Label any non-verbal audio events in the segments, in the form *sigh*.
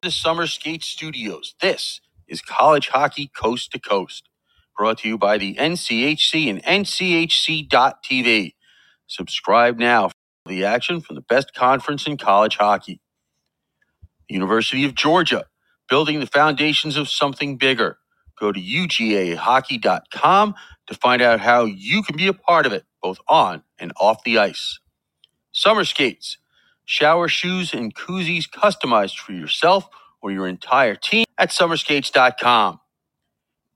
The Summer Skate Studios, this is College Hockey Coast to Coast, brought to you by the NCHC and NCHC.TV. Subscribe now for the action from the best conference in college hockey. University of Georgia, building the foundations of something bigger. Go to UGAhockey.com to find out how you can be a part of it, both on and off the ice. Summer skates, shower shoes and koozies customized for yourself or your entire team at summerskates.com.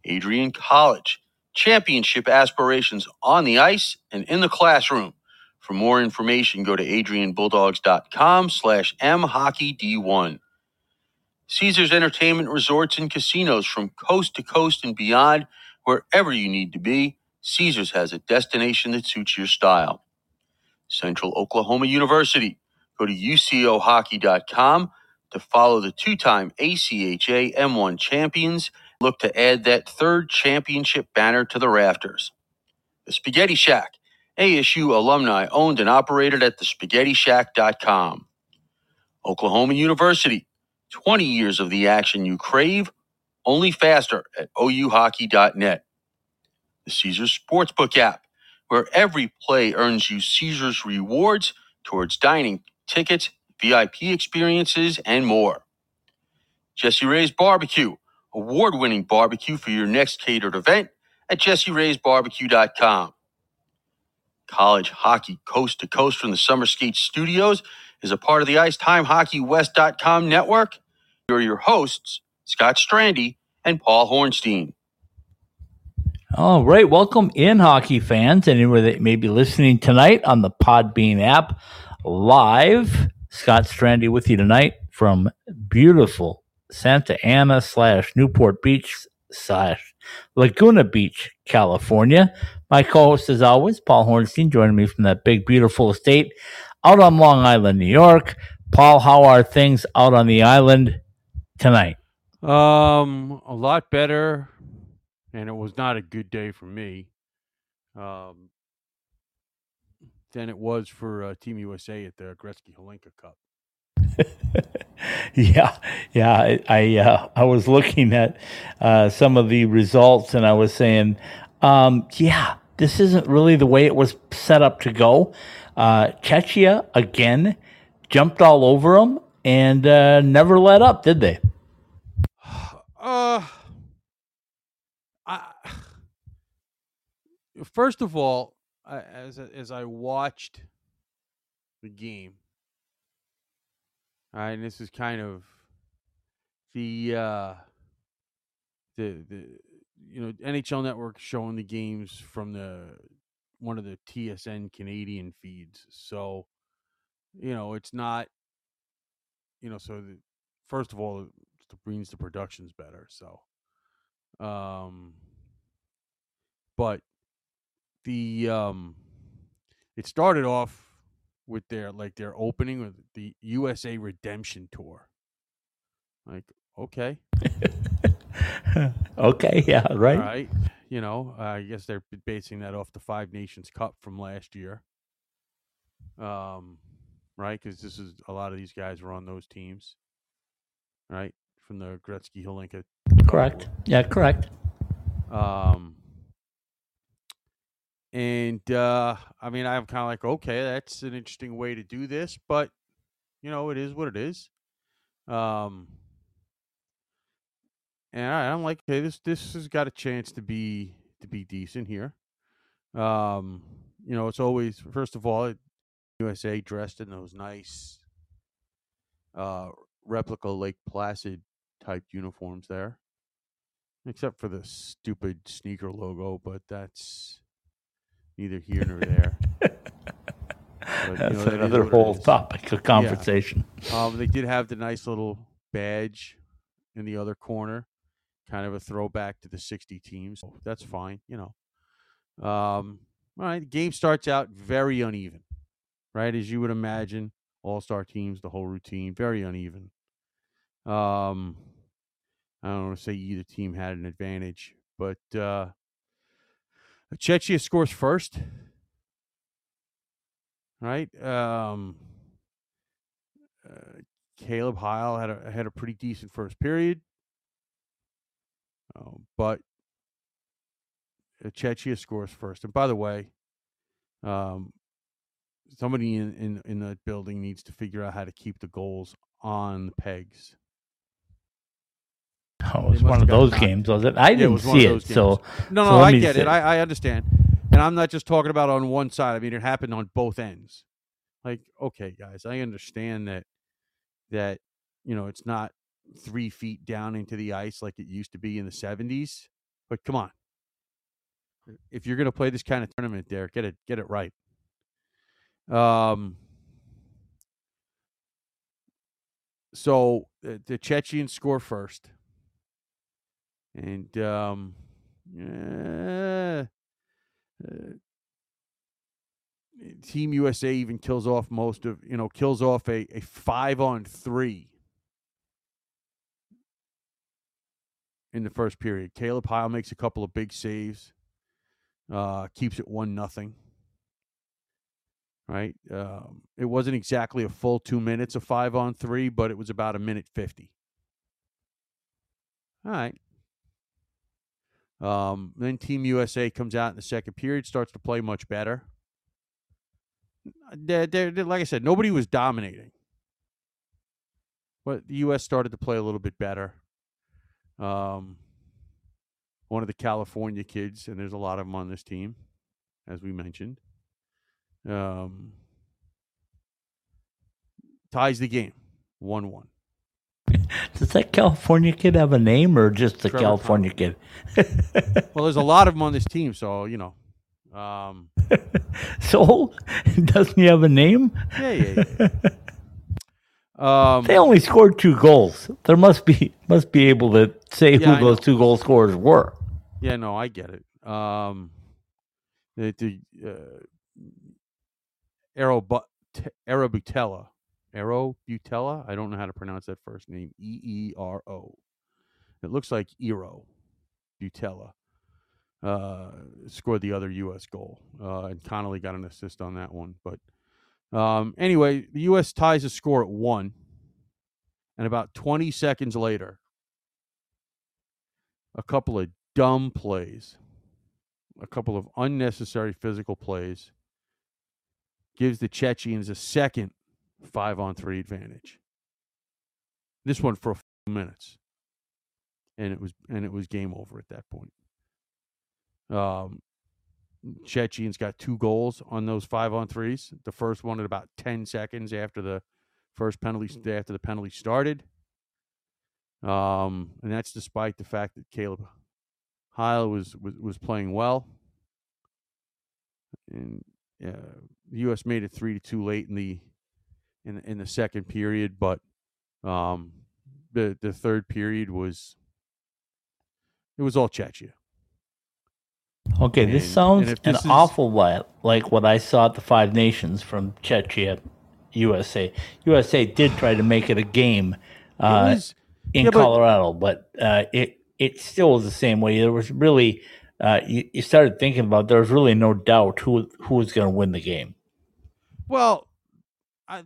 Adrian College, championship aspirations on the ice and in the classroom. For more information, go to adrianbulldogs.com slash mhockeyd1. Caesars Entertainment Resorts and Casinos from coast to coast and beyond, wherever you need to be, Caesars has a destination that suits your style. Central Oklahoma University. Go to ucohockey.com to follow the two time ACHA M1 champions. Look to add that third championship banner to the rafters. The Spaghetti Shack. ASU alumni owned and operated at thespaghettishack.com. Oklahoma University. 20 years of the action you crave, only faster at ouhockey.net. The Caesars Sportsbook app, where every play earns you Caesars rewards towards dining, tickets, VIP experiences, and more. Jesse Ray's Barbecue, award winning barbecue for your next catered event at jesseraysbarbecue.com. College hockey coast to coast from the Summer Skate Studios is a part of the IcetimeHockeyWest.com network. Are your hosts, Scott Strandy and Paul Hornstein. All right, welcome in, hockey fans, anywhere that may be listening tonight on the Podbean app live. Scott Strandy with you tonight from beautiful Santa Ana slash Newport Beach slash Laguna Beach, California. My co-host, as always, Paul Hornstein, joining me from that big, beautiful estate out on Long Island, New York. Paul, how are things out on the island tonight? Um, a lot better, and it was not a good day for me. Um, than it was for uh, Team USA at the Gretzky Hlinka Cup. *laughs* yeah, yeah. I I, uh, I was looking at uh, some of the results, and I was saying, um, yeah, this isn't really the way it was set up to go. Uh, Czechia again jumped all over them and uh, never let up, did they? *sighs* Uh, I, *sighs* first of all, As as I watched the game, right, and this is kind of the uh, the the you know NHL Network showing the games from the one of the TSN Canadian feeds, so you know it's not you know so the, first of all it means the production's better so um but the um it started off with their like their opening with the USA Redemption tour. Like, okay. *laughs* okay, yeah, right. All right. You know, uh, I guess they're basing that off the Five Nations Cup from last year. Um, right? Because this is a lot of these guys were on those teams, right? From the Gretzky Hlinka. Correct. Yeah, correct. Um, and uh, I mean, I'm kind of like, okay, that's an interesting way to do this, but you know, it is what it is. Um, and I, I'm like, okay, this this has got a chance to be to be decent here. Um, you know, it's always first of all, USA dressed in those nice uh, replica Lake Placid type uniforms there, except for the stupid sneaker logo, but that's neither here nor there. *laughs* But, That's you know, another whole topic of conversation. Yeah. Um, they did have the nice little badge in the other corner, kind of a throwback to the 60 teams. So that's fine, you know. Um, all right, the game starts out very uneven, right? As you would imagine, all star teams, the whole routine, very uneven. Um, I don't want to say either team had an advantage, but uh, Czechia scores first. Right? Um, uh, Caleb Heil had a had a pretty decent first period, um, but Czechia scores first. And by the way, um, somebody in, in in the building needs to figure out how to keep the goals on the pegs. Oh, it was one of those knocked. games, was it? I yeah, didn't it see it. So no, no, so I get it. I, I understand, and I'm not just talking about on one side. I mean, it happened on both ends. Like, okay, guys, I understand that that you know it's not three feet down into the ice like it used to be in the 70s, but come on, if you're going to play this kind of tournament, there, get it get it right. Um. So uh, the Chechians score first, and um, uh, Team USA even kills off most of you know kills off a, a five on three in the first period. Caleb Heil makes a couple of big saves, uh, keeps it one nothing. Right, um, it wasn't exactly a full two minutes of five on three, but it was about a minute fifty. All right. Um, then Team USA comes out in the second period, starts to play much better they're, they're, like I said, nobody was dominating. But the U.S. started to play a little bit better. Um, one of the California kids, and there's a lot of them on this team, as we mentioned, um, ties the game 1 1. *laughs* Does that California kid have a name or just the Trevor California kid? well, there's a lot of them on this team, so, you know. Um, *laughs* so, *laughs* doesn't he have a name? Yeah, yeah, yeah. Um, they only scored two goals. There must be must be able to say yeah, who those two goal scorers were. Yeah, no, I get it. Um, the, the uh, Aero but Aero Butella. I don't know how to pronounce that first name. E E R O. It looks like Eero Butella uh, scored the other U.S. goal, uh, and Connolly got an assist on that one. But um, anyway, the U.S. ties the score at one, and about 20 seconds later, a couple of dumb plays, a couple of unnecessary physical plays, gives the Chechians a second five on three advantage. This one for a few minutes, and it was and it was game over at that point. Um, Chechians got two goals on those five on threes. The first one at about 10 seconds after the first penalty after the penalty started. Um, and that's despite the fact that Caleb Heil was, was, was playing well. And uh, the U.S. made it three to two late in the in in the second period, but um, the the third period was it was all Czechia. Okay, this sounds this an is, awful lot like what I saw at the Five Nations from Czechia, USA. USA did try to make it a game uh, was, in yeah, Colorado, but, but uh, it it still was the same way. There was really uh, you, you, started thinking about there was really no doubt who who was going to win the game. Well,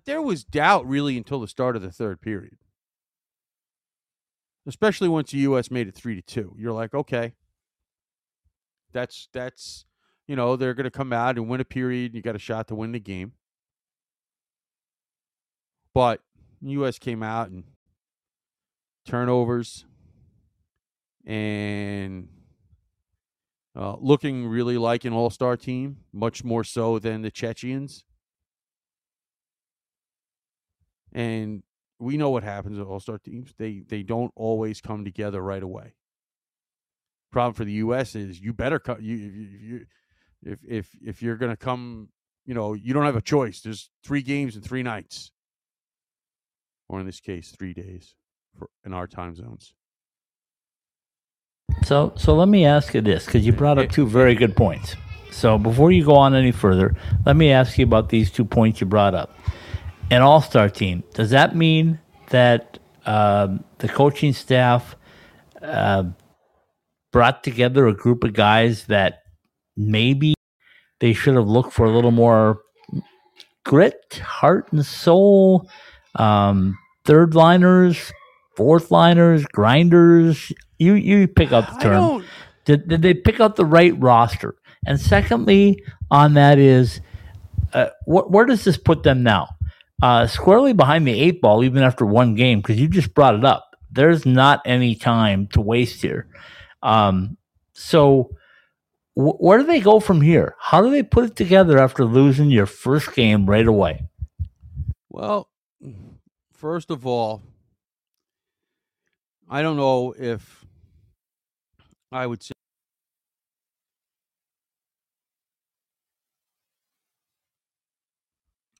there was doubt really until the start of the third period, especially once the U.S. made it three to two. You're like, okay, that's that's you know they're going to come out and win a period. You got a shot to win the game, but U.S. came out and turnovers and uh, looking really like an all-star team, much more so than the Chechians. And we know what happens with all-star teams; they they don't always come together right away problem for the U.S. is you better cut you if you if if if you're going to come, you know, you don't have a choice. There's three games in three nights, or in this case, three days for in our time zones. So so let me ask you this because you brought up two very good points. So before you go on any further, let me ask you about these two points you brought up. An all-star team does that mean that uh, the coaching staff uh, brought together a group of guys that maybe they should have looked for a little more grit, heart, and soul, um, third liners, fourth liners, grinders. You you pick up the term. Did, did they pick up the right roster? And secondly, on that is, uh, wh- where does this put them now? Uh, squarely behind the eight ball, even after one game, because you just brought it up. There's not any time to waste here. Um, so, wh- where do they go from here? How do they put it together after losing your first game right away? Well, first of all, I don't know if I would say.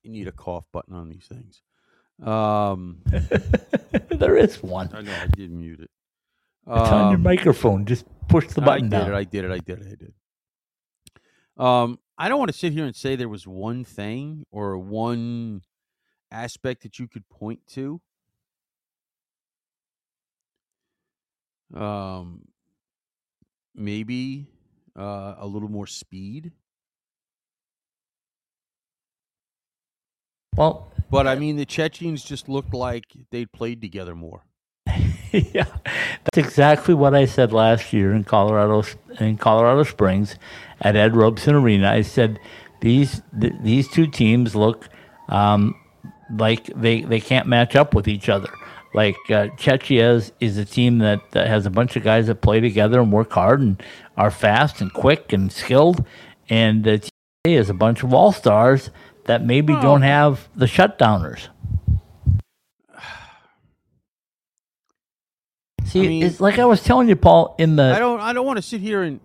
You need a cough button on these things. Um, *laughs* there is one. I know I did mute it. It's on your Um, microphone. Just push the button down. I did down. it. I did it. I did it. I did. Um, I don't want to sit here and say there was one thing or one aspect that you could point to. Um, maybe uh, a little more speed, well, but I mean the Chechens just looked like they'd played together more. *laughs* yeah, that's exactly what I said last year in Colorado in Colorado Springs at Ed Robson Arena. I said these th- these two teams look um, like they they can't match up with each other. Like uh, Czechia is a team that, that has a bunch of guys that play together and work hard and are fast and quick and skilled, and uh, is a bunch of all stars that maybe Well- don't have the shutdowners. *sighs* See, mean- it's like I was telling you, Paul. In the I don't. I don't want to sit here and.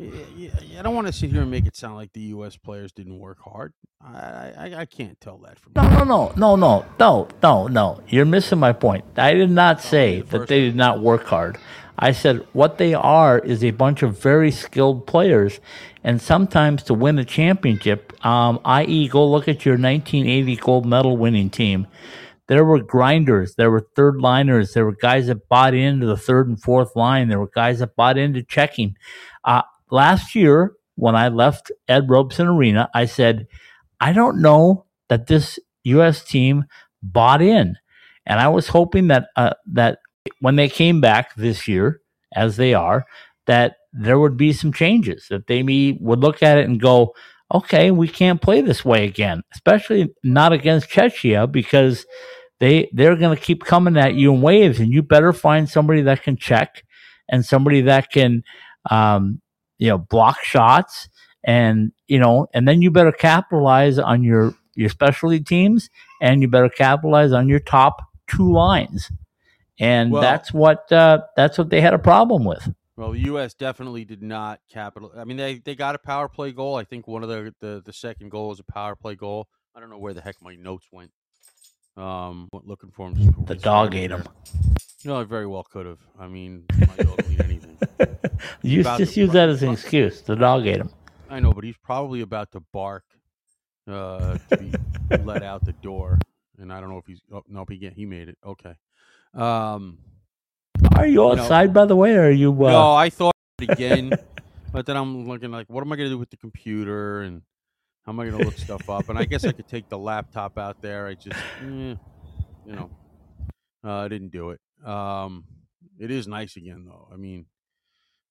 I don't want to sit here and make it sound like the U.S. players didn't work hard. I I, I can't tell that from. No, no, no, no, no, no, no, no. You're missing my point. I did not oh, say the that they did not work hard. I said what they are is a bunch of very skilled players, and sometimes to win a championship, um, i.e., go look at your 1980 gold medal winning team. There were grinders, there were third liners, there were guys that bought into the third and fourth line, there were guys that bought into checking. Uh, last year, when I left Ed Robson Arena, I said, I don't know that this U.S. team bought in, and I was hoping that uh, that when they came back this year, as they are, that there would be some changes. That they would look at it and go, "Okay, we can't play this way again, especially not against Czechia because they they're going to keep coming at you in waves, and you better find somebody that can check and somebody that can, um, you know, block shots." and you know, and then you better capitalize on your your specialty teams, and you better capitalize on your top two lines, and Well- that's what uh, that's what they had a problem with. Well, the U.S. definitely did not capital. I mean, they, they got a power play goal. I think one of the, the the second goal was a power play goal. I don't know where the heck my notes went. Um, went looking for them. The dog ate them. No, I very well could have. I mean, my dog will eat anything. *laughs* You just use fu- that as an excuse. The dog ate them. I know, but he's probably about to bark uh, to be *laughs* let out the door, and I don't know if he's. Oh, no, he he made it. Okay. Um, Are you know- outside, by the way, or are you? Uh, no, I thought again, *laughs* but then I'm looking like, what am I going to do with the computer, and how am I going to look stuff up? And I guess I could take the laptop out there. I just, eh, you know, uh, I didn't do it. Um, it is nice again, though. I mean,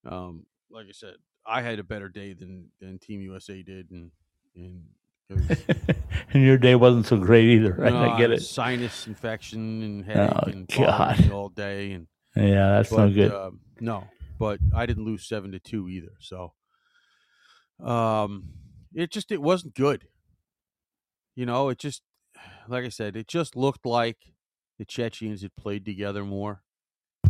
um, like I said, I had a better day than than Team USA did, and and. *laughs* and your day wasn't so great either. Right? no, I get it. Sinus infection and headache Oh, and God. all day, and Yeah, that's no good. um, no, but I didn't lose seven to two either. So, um, it just it wasn't good. You know, it just like I said, it just looked like the Chechens had played together more.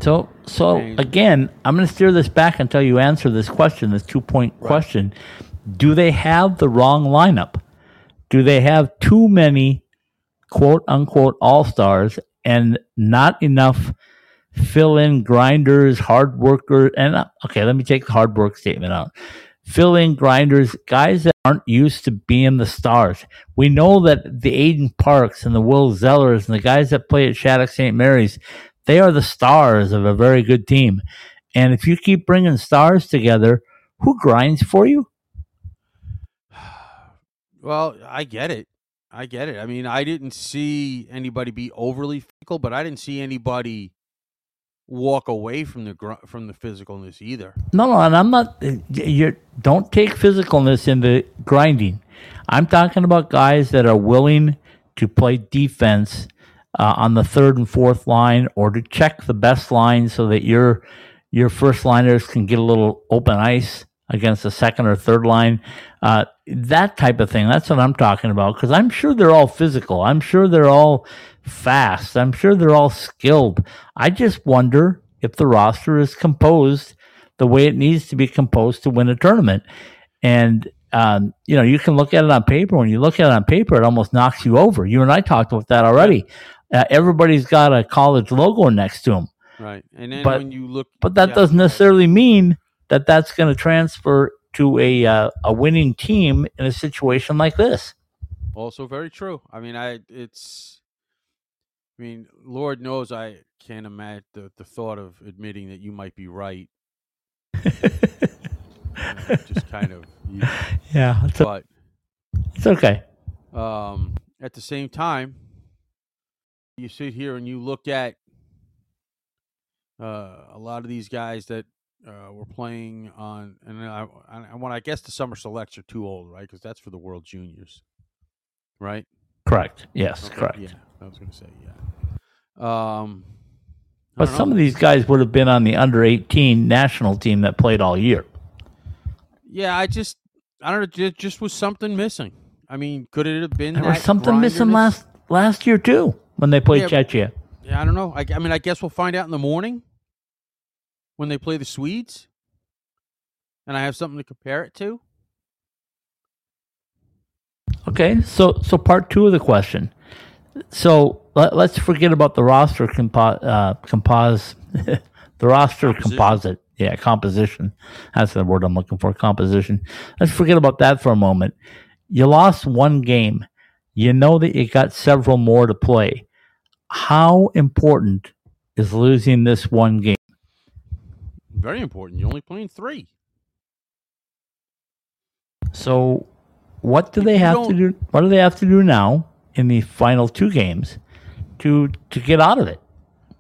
So, so And- again, I'm going to steer this back until you answer this question, this two point Right. question. Do they have the wrong lineup? Do they have too many quote unquote all stars and not enough fill in grinders, hard workers? And uh, okay, let me take the hard work statement out. Fill in grinders, guys that aren't used to being the stars. We know that the Aiden Parks and the Will Zellers and the guys that play at Shattuck St. Mary's, they are the stars of a very good team. And if you keep bringing stars together, who grinds for you? Well, I get it. I get it. I mean, I didn't see anybody be overly physical, but I didn't see anybody walk away from the gr- from the physicalness either. No, no, and I'm not. You don't take physicalness into grinding. I'm talking about guys that are willing to play defense uh, on the third and fourth line, or to check the best line so that your your first liners can get a little open ice against the second or third line. Uh, that type of thing. That's what I'm talking about. Because I'm sure they're all physical. I'm sure they're all fast. I'm sure they're all skilled. I just wonder if the roster is composed the way it needs to be composed to win a tournament. And um, you know, you can look at it on paper. When you look at it on paper, it almost knocks you over. You and I talked about that already. Uh, everybody's got a college logo next to them, Right. And then But- when you look but that yeah, doesn't necessarily mean that that's going to transfer to a uh, a winning team in a situation like this. Also very true. I mean, I it's I mean, Lord knows I can't imagine the, the thought of admitting that you might be right. You know, just kind of you, *laughs* Yeah, it's, but it's okay. um at the same time you sit here and you look at uh, a lot of these guys that uh, were playing on, and I, I, I- when I guess the summer selects are too old, right? Because that's for the World Juniors, right? Correct. Yes, Okay, correct. Yeah, I was going to say yeah. Um, But some know. of these guys would have been on the under 18 national team that played all year. yeah, I just, I don't know, ju- just was something missing. I mean, could it have been There was something missing last last year too when they played Yeah, Czechia. Yeah, I don't know. I, I mean, I guess we'll find out in the morning when they play the Swedes, and I have something to compare it to. Okay, so so part two of the question. So let, let's forget about the roster compo- uh, compos *laughs* the roster Composition. composite. Yeah, composition. That's the word I'm looking for. Composition. Let's forget about that for a moment. You lost one game. You know that you got several more to play. How important is losing this one game? Very important. You're only playing three. So, what do You- they have to do? What do they have to do now in the final two games to to get out of it?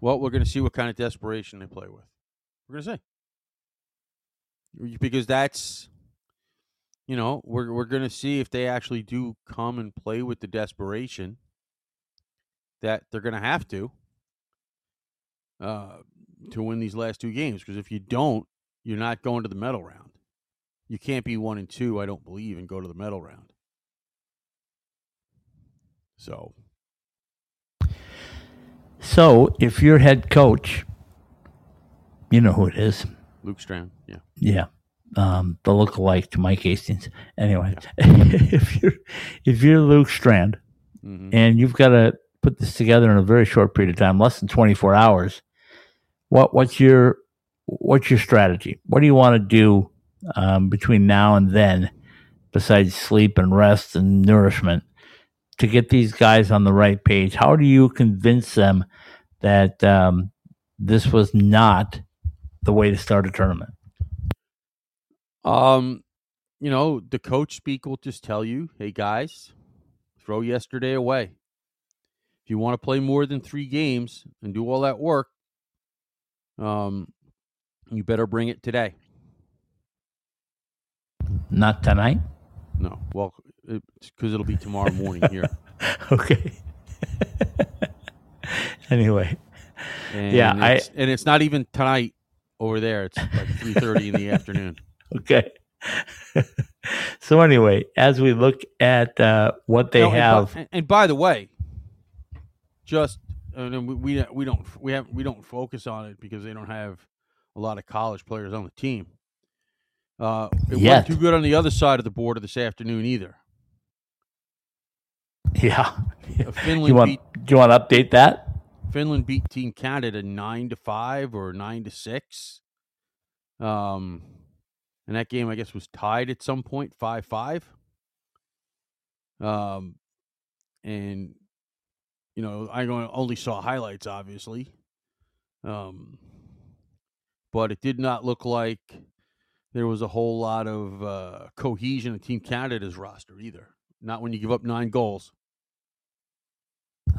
Well, we're going to see what kind of desperation they play with. We're going to see because that's, you know, we're we're going to see if they actually do come and play with the desperation that they're going to have to uh, to win these last two games. Because if you don't, you're not going to the medal round. You can't be one and two, I don't believe, and go to the medal round. So So, if you're head coach, you know who it is. Luke Strand, yeah. Yeah, um, the lookalike to Mike Hastings. Anyway, *laughs* if you're if you're Luke Strand hmm and you've got to put this together in a very short period of time, less than 24 hours, what what's your what's your strategy? What do you want to do um, between now and then, besides sleep and rest and nourishment, to get these guys on the right page? How do you convince them that um, this was not the way to start a tournament? Um, you know, the coach speak will just tell you, hey guys, throw yesterday away. If you want to play more than three games and do all that work, um, you better bring it today. Not tonight. No, well, because it'll be tomorrow morning here. *laughs* Okay. *laughs* anyway, And Yeah, I- and it's not even tonight over there. It's like three thirty in the afternoon. *laughs* okay. so anyway, as we look at uh, what they No, and by- have, and by the way, just and we, we we don't we have we don't focus on it because they don't have a lot of college players on the team. Uh, it Yet. wasn't too good on the other side of the border this afternoon either. *laughs* yeah, Uh, Finland you want beat do you want to update that? Finland beat Team Canada nine to five or nine to six. Um, and that game I guess was tied at some point five five. Um, and you know I only saw highlights obviously. Um, but it did not look like there was a whole lot of uh, cohesion in Team Canada's roster either. Not when you give up nine goals.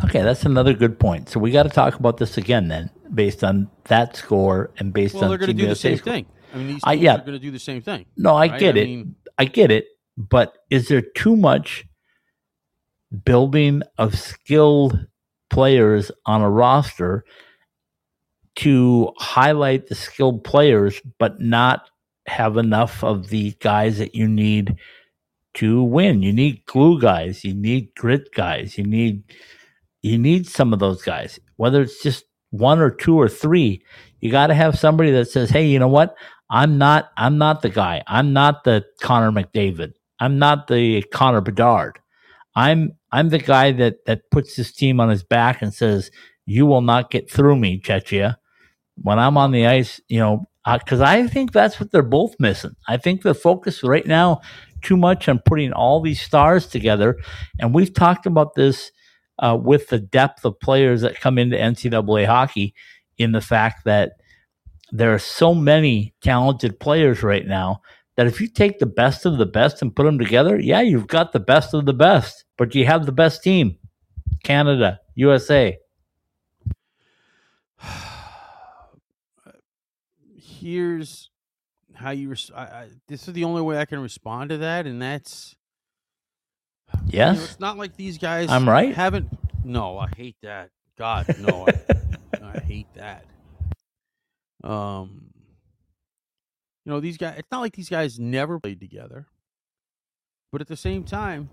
Okay, that's another good point. So we got to talk about this again then, based on that score and based Well, on they're going to do the same score. thing. I mean, these I- teams yeah. are going to do the same thing. No, I right? get I it. mean- I get it. But is there too much building of skilled players on a roster to highlight the skilled players, but not have enough of the guys that you need to win? You need glue guys. You need grit guys. You need you need some of those guys. Whether it's just one or two or three, you got to have somebody that says, "Hey, you know what? I'm not I'm not the guy. I'm not the Connor McDavid. I'm not the Connor Bedard. I'm I'm the guy that that puts his team on his back and says, "You will not get through me, Czechia." When I'm on the ice, you know, because I think that's what they're both missing. I think the focus right now too much on putting all these stars together, and we've talked about this uh, with the depth of players that come into NCAA hockey, in the fact that there are so many talented players right now that if you take the best of the best and put them together, yeah, you've got the best of the best, but you have the best team Canada, USA. *sighs* Here's how you. Res- I, I, this is the only way I can respond to that, and that's you know, Yes? it's not like these guys. I'm right. Haven't. No, I hate that. God, *laughs* no, I, I hate that. Um, you know these guys. It's not like these guys never played together, but at the same time,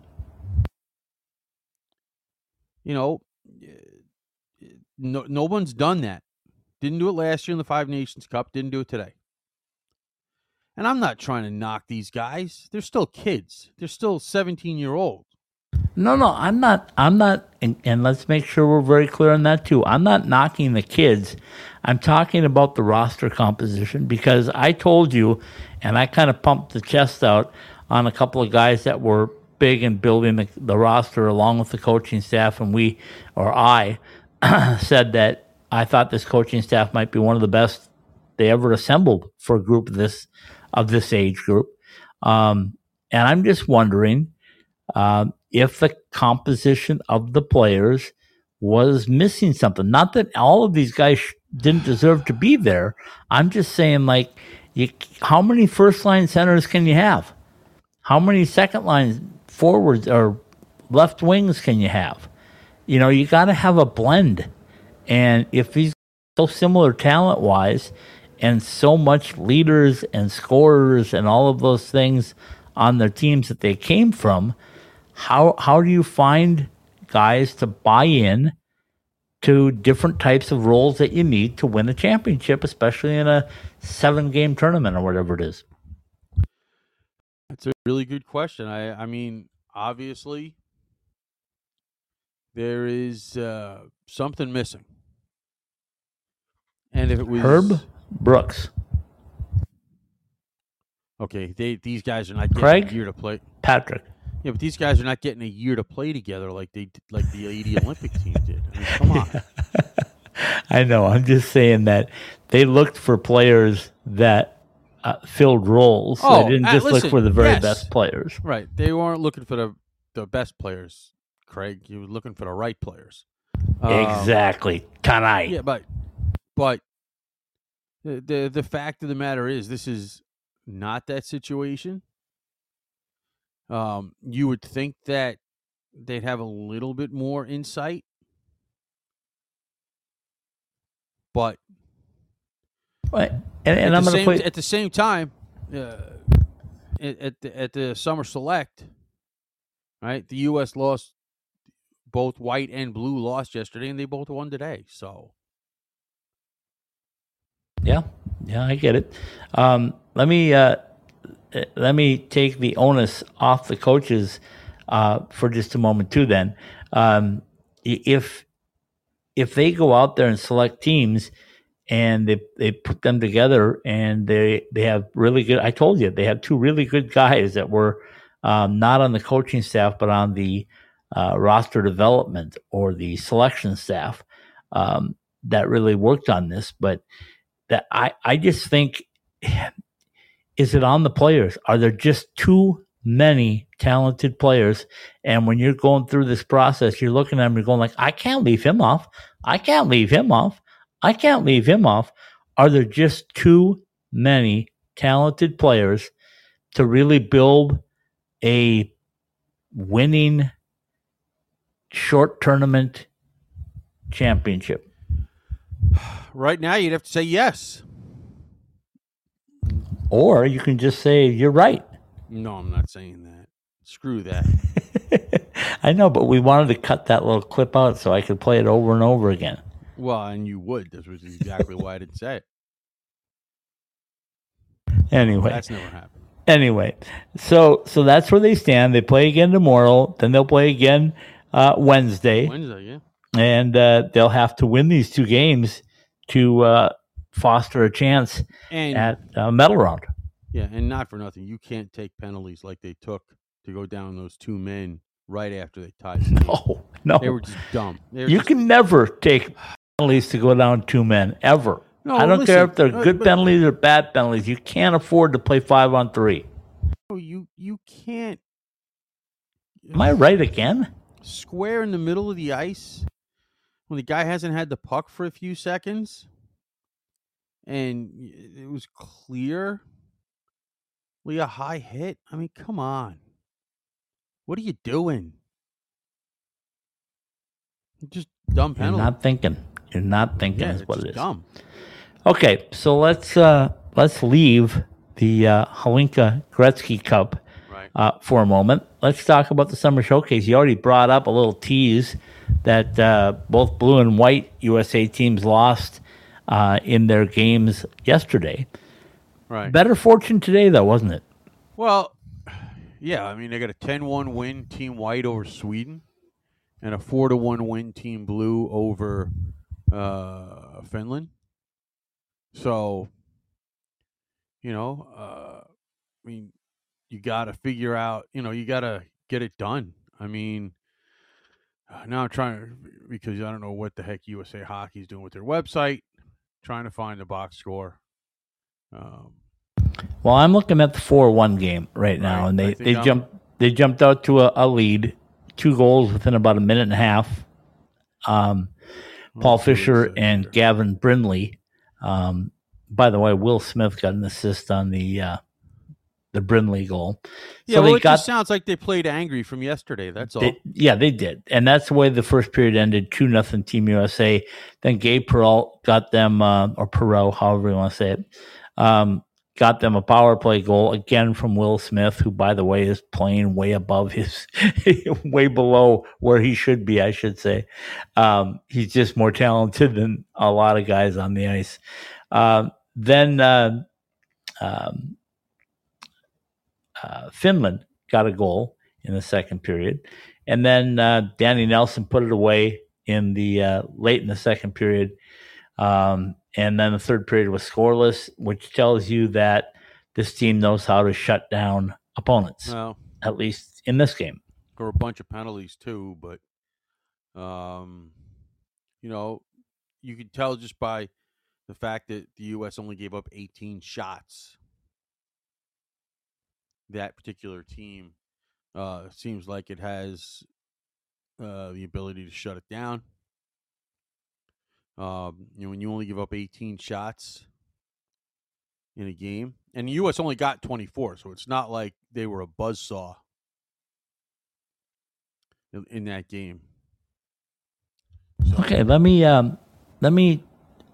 you know, eh, no no one's done that. Didn't do it last year in the Five Nations Cup. Didn't do it today. And I'm not trying to knock these guys. They're still kids. They're still 17 year old. No, no, I'm not. I'm not. And, and let's make sure we're very clear on that too. I'm not knocking the kids. I'm talking about the roster composition because I told you, and I kind of pumped the chest out on a couple of guys that were big in building the, the roster along with the coaching staff, and we, or I, *clears throat* said that I thought this coaching staff might be one of the best they ever assembled for a group of this of this age group. Um, and I'm just wondering um, if the composition of the players was missing something. Not that all of these guys sh- didn't deserve to be there. I'm just saying, like, you, how many first line centers can you have? How many second line forwards or left wings can you have? You know, you got to have a blend. And if he's so similar talent wise and so much leaders and scorers and all of those things on their teams that they came from, how how do you find guys to buy in to different types of roles that you need to win a championship, especially in a seven game tournament or whatever it is? That's a really good question. I I mean, obviously there is uh, something missing. And if it was Herb Brooks, okay, they these guys are not getting Craig? a year to play. Patrick. Yeah, but these guys are not getting a year to play together like they like the '80 Olympic *laughs* team did. I mean, come on. *laughs* I know. I'm just saying that they looked for players that uh, filled roles. Oh, they didn't uh, just listen, look for the very yes. best players. Right. They weren't looking for the the best players, Craig. You were looking for the right players. Um, exactly. Tonight. Yeah, but but the, the the fact of the matter is this is not that situation. Um you would think that they'd have a little bit more insight. But. And, at, and the I'm going to same, play. at the same time, uh, at at the, at the summer select, right? The U.S. lost both white and blue lost yesterday, and they both won today. So Yeah, yeah, I get it. Um, let me uh, uh, let me take the onus off the coaches uh, for just a moment too. Then, um, if if they go out there and select teams and they they put them together and they they have really good. I told you they have two really good guys that were um, not on the coaching staff but on the uh, roster development or the selection staff um, that really worked on this, but that I, I just think *sighs* is it on the players? Are there just too many talented players. And when you're going through this process, you're looking at them, you're going like, I can't leave him off. I can't leave him off. I can't leave him off. Are there just too many talented players to really build a winning short tournament championship? Right now, you'd have to say yes. Or you can just say, you're right. No, I'm not saying that. Screw that. *laughs* I know, but we wanted to cut that little clip out so I could play it over and over again. Well, and you would. This was exactly why I didn't say it. Anyway, That's never happened. anyway, so so that's where they stand. They play again tomorrow. Then they'll play again uh, Wednesday, Wednesday, yeah. and uh, they'll have to win these two games to uh, foster a chance And at uh, medal round. yeah, and not for nothing. You can't take penalties like they took to go down those two men right after they tied. the. *laughs* No, no, They were just dumb. Were you just- can never take penalties to go down two men ever. No, I don't care if they're uh, good but- penalties or bad penalties. You can't afford to play five on three. No, you you can't. Am I right again? Square in the middle of the ice when the guy hasn't had the puck for a few seconds, and it was clear. a high hit. I mean, come on. What are you doing? Just dumb You're not thinking. You're not thinking yeah, is what it is. dumb. Okay, so let's uh, let's leave the uh, Hlinka Gretzky Cup Right. uh, for a moment. Let's talk about the summer showcase. You already brought up a little tease that uh, both blue and white USA teams lost uh, in their games yesterday. Right. Better fortune today, though, wasn't it? Well, yeah, I mean they got a 10-1 win team white over Sweden and a 4 to 1 win team blue over uh, Finland. So, you know, uh, I mean you got to figure out, you know, you got to get it done. I mean, uh, now I'm trying to because I don't know what the heck USA Hockey's doing with their website, trying to find the box score. Um, Well, I'm looking at the four-one game right now, Right, and they they I'm- jumped they jumped out to a, a lead, two goals within about a minute and a half. Um, Paul let's see what it Fisher and. Gavin Brindley. Um, by the way, Will Smith got an assist on the uh, the Brindley goal. Yeah, so well, they it got just sounds like they played angry from yesterday. That's all. they, yeah, they did, and that's the way the first period ended. Two nothing Team USA. Then Gabe Perreault got them, uh, or Perot, however you want to say it, um, got them a power play goal again from Will Smith, who, by the way, is playing way above his, *laughs* way below where he should be. I should say, um, he's just more talented than a lot of guys on the ice. Um, then. Uh, um, uh, Finland got a goal in the second period, and then uh, Danny Nelson put it away in the uh, late in the second period, um, and then the third period was scoreless, which tells you that this team knows how to shut down opponents, well, at least in this game. there were a bunch of penalties too, but um, you know, you could tell just by the fact that the U.S. only gave up 18 shots. That particular team uh, seems like it has uh, the ability to shut it down. Um, you know, when you only give up 18 shots in a game, and the U.S. only got 24, so it's not like they were a buzzsaw in, in that game. So, Okay, let me um, let me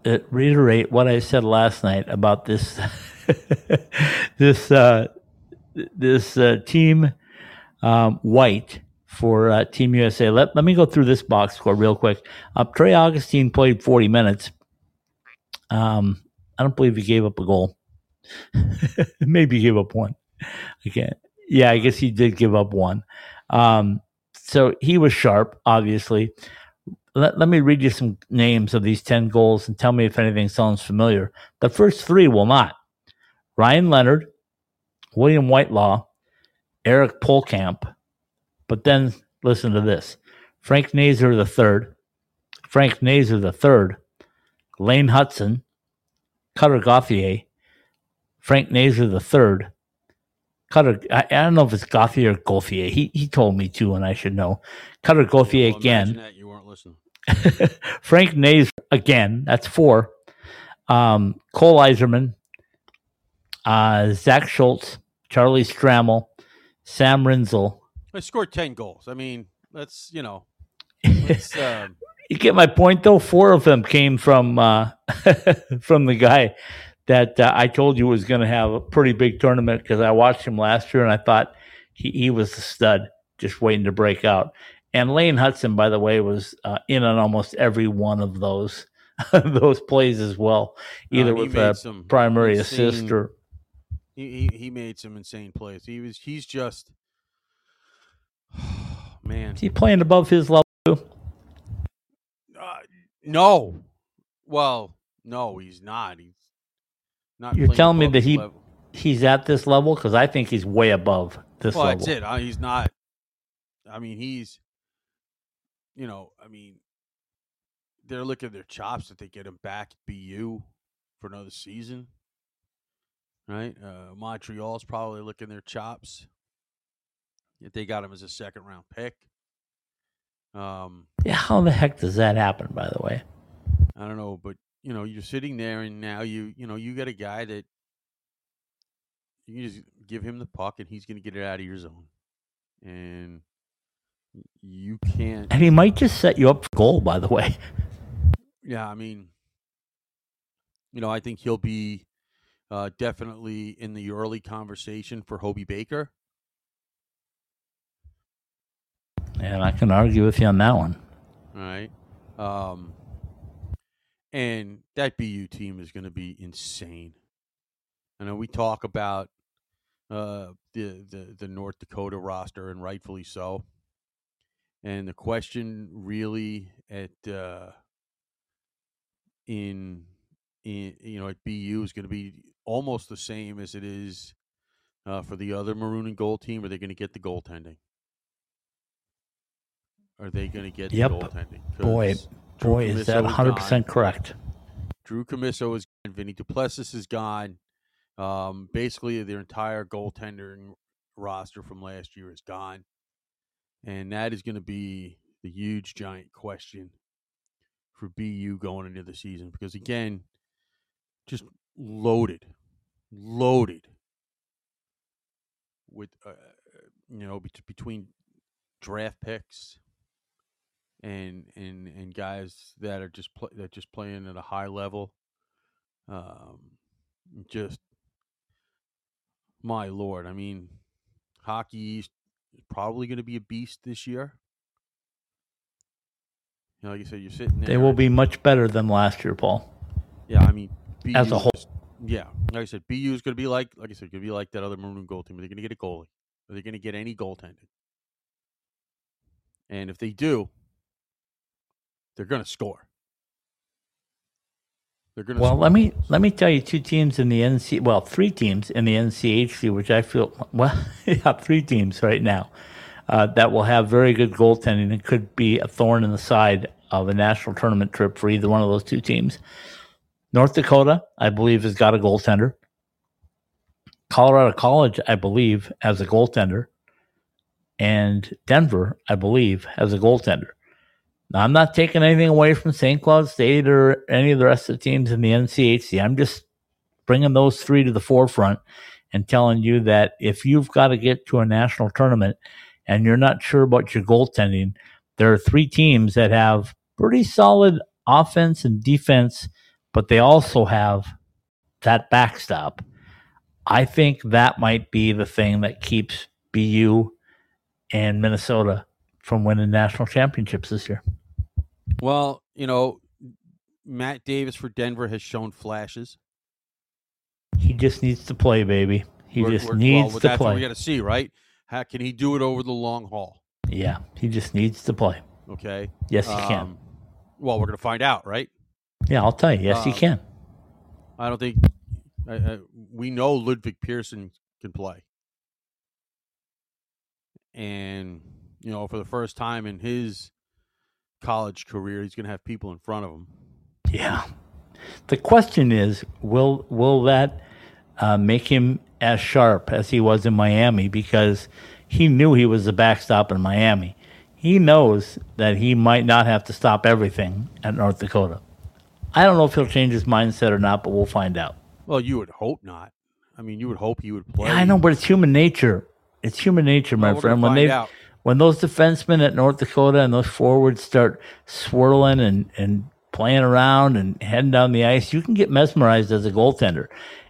uh, reiterate what I said last night about this *laughs* this uh, this uh, team um, white for uh, Team USA. Let let me go through this box score real quick. Uh, Trey Augustine played forty minutes. Um, I don't believe he gave up a goal. *laughs* Maybe he gave up one. Okay, yeah, I guess he did give up one. Um, so he was sharp, obviously let, let me read you some names of these 10 goals and tell me if anything sounds familiar. The first three will not. Ryan Leonard, William Whitelaw, Eric Pohlkamp. But then listen to this Frank Nazar the third, Frank Nazar the third, Lane Hutson, Cutter Gauthier, Frank Nazar the third, Cutter, I, I don't know if it's Gauthier or Gauthier. He he told me too, and I should know. Cutter Gauthier Well, again. That you weren't listening. *laughs* Frank Nazar again. That's four. Um, Cole Eiserman, uh, Zach Schultz, Charlie Stramel, Sam Rinzel. I scored ten goals. I mean, let's you know, *laughs* let's, um, You get my point, though. Four of them came from uh, *laughs* from the guy that uh, I told you was going to have a pretty big tournament because I watched him last year and I thought he, he was the stud, just waiting to break out. And Lane Hutson, by the way, was uh, in on almost every one of those *laughs* those plays as well, either with a some primary assist or he, he he made some insane plays. He was he's just *sighs* man. is he playing above his level? Uh, no, well, no, he's not. He's not. You're telling me that he- level. He's at this level because I think he's way above this Well, level. that's it. He's not. I mean, he's. You know, I mean, they're looking at their chops that they get him back at BU for another season, right? Uh, Montreal's probably looking their chops if they got him as a second round pick. Um, Yeah, how the heck does that happen? By the way, I don't know, but you know, you're sitting there and now you, you know, you got a guy that you just give him the puck and he's going to get it out of your zone, and you can't. and he might just set you up for goal. By the way, Yeah, I mean, you know, I think he'll be uh, definitely in the early conversation for Hobey Baker. And I can argue with you on that one. All right. Um, and that BU team is going to be insane. I know we talk about uh, the, the the North Dakota roster, and rightfully so. And the question really at uh, in in you know at BU is going to be almost the same as it is uh, for the other maroon and gold team. Are they going to get the goaltending? Are they going to get Yep. the goaltending? Boy, Drew Boy, is that 100 gone. percent correct? Drew Commesso is gone. Vinny Duplessis is gone. Um, basically, their entire goaltending roster from last year is gone, and that is going to be the huge, giant question for BU going into the season because again, just loaded, loaded with uh, you know bet- between draft picks and and and guys that are just play, that just playing at a high level. Um, just my lord, I mean, hockey East is probably going to be a beast this year. You know, like you said, you're sitting there. They will be much better than last year, Paul. Yeah, I mean, BU As a whole. is- Yeah, like I said, BU is going to be like, like I said, going to be like that other maroon goal team. Are they going to get a goalie? Are they going to get any goaltending? And if they do, they're going to score. They're going to. Well, let me let me tell you two teams in the NC well, three teams in the NCHC, which I feel *laughs* well, yeah, three teams right now uh, that will have very good goaltending and could be a thorn in the side of a national tournament trip for either one of those two teams. North Dakota, I believe, has got a goaltender. Colorado College, I believe, has a goaltender, and Denver, I believe, has a goaltender. Now, I'm not taking anything away from St. Cloud State or any of the rest of the teams in the NCHC. I'm just bringing those three to the forefront and telling you that if you've got to get to a national tournament and you're not sure about your goaltending, there are three teams that have pretty solid offense and defense, but they also have that backstop. I think that might be the thing that keeps BU and Minnesota from winning national championships this year. Well, you know, Matt Davis for Denver has shown flashes. He just needs to play, baby. He We're- just we're- needs well, to that's what we got to see, right? How can he do it over the long haul? Yeah, he just needs to play. Okay. Yes, he can. Um, Well, we're going to find out, right? Yeah, I'll tell you. Yes, he um, can. I don't think I, I, we know Ludvig Persson can play, and you know, for the first time in his college career, he's going to have people in front of him. Yeah. The question is, will will that uh, make him as sharp as he was in Miami because he knew he was the backstop in Miami. He knows that he might not have to stop everything at North Dakota. I don't know if he'll change his mindset or not, but we'll find out. Well, you would hope not. I mean, you would hope he would play. Yeah, I know, but it's human nature. It's human nature, my Well, friend. When find they out. When those defensemen at North Dakota and those forwards start swirling and, and playing around and heading down the ice, you can get mesmerized as a goaltender.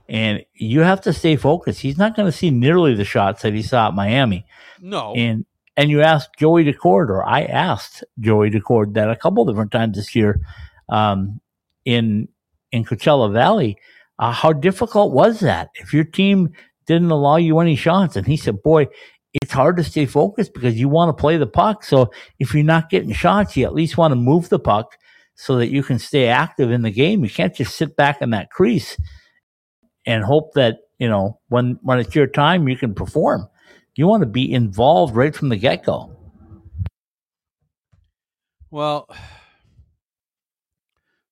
And you have to stay focused. He's not going to see nearly the shots that he saw at Miami. No. And and you asked Joey Daccord, or I asked Joey Daccord that a couple different times this year um, in in Coachella Valley. Uh, how difficult was that? If your team didn't allow you any shots, and he said, "Boy, it's hard to stay focused because you want to play the puck. So if you're not getting shots, you at least want to move the puck so that you can stay active in the game. You can't just sit back in that crease and hope that you know when when it's your time you can perform. You want to be involved right from the get go. Well,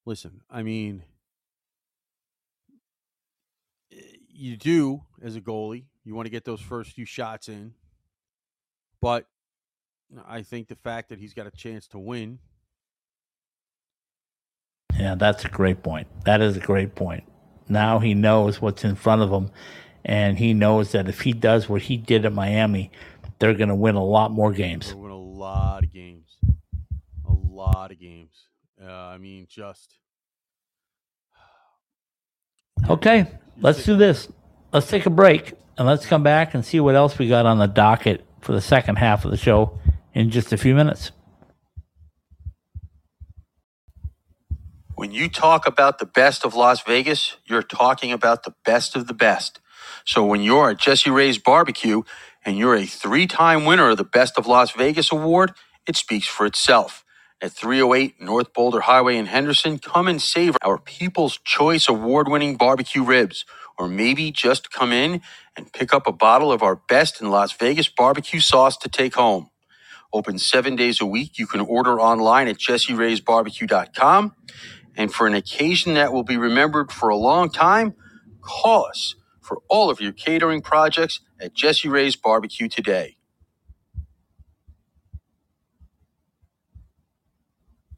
listen, I mean, eh, you do as a goalie, you want to get those first few shots in, but I think the fact that he's got a chance to win, Yeah, that's a great point. That is a great point. Now he knows what's in front of him, and he knows that if he does what he did at Miami, they're going to win a lot more games. they're win a lot of games, a lot of games. Uh, I mean, just *sighs* Okay, let's do this. Let's take a break and let's come back and see what else we got on the docket for the second half of the show in just a few minutes. When you talk about the best of Las Vegas, you're talking about the best of the best. So when you're at Jesse Ray's Barbecue and you're a three time winner of the Best of Las Vegas award, it speaks for itself. At 308 North Boulder Highway in Henderson, come and save our People's Choice Award winning barbecue ribs. Or maybe just come in and pick up a bottle of our best in Las Vegas barbecue sauce to take home. Open seven days a week. You can order online at jesseraysbarbecue.com. And for an occasion that will be remembered for a long time, call us for all of your catering projects at Jesse Ray's Barbecue today.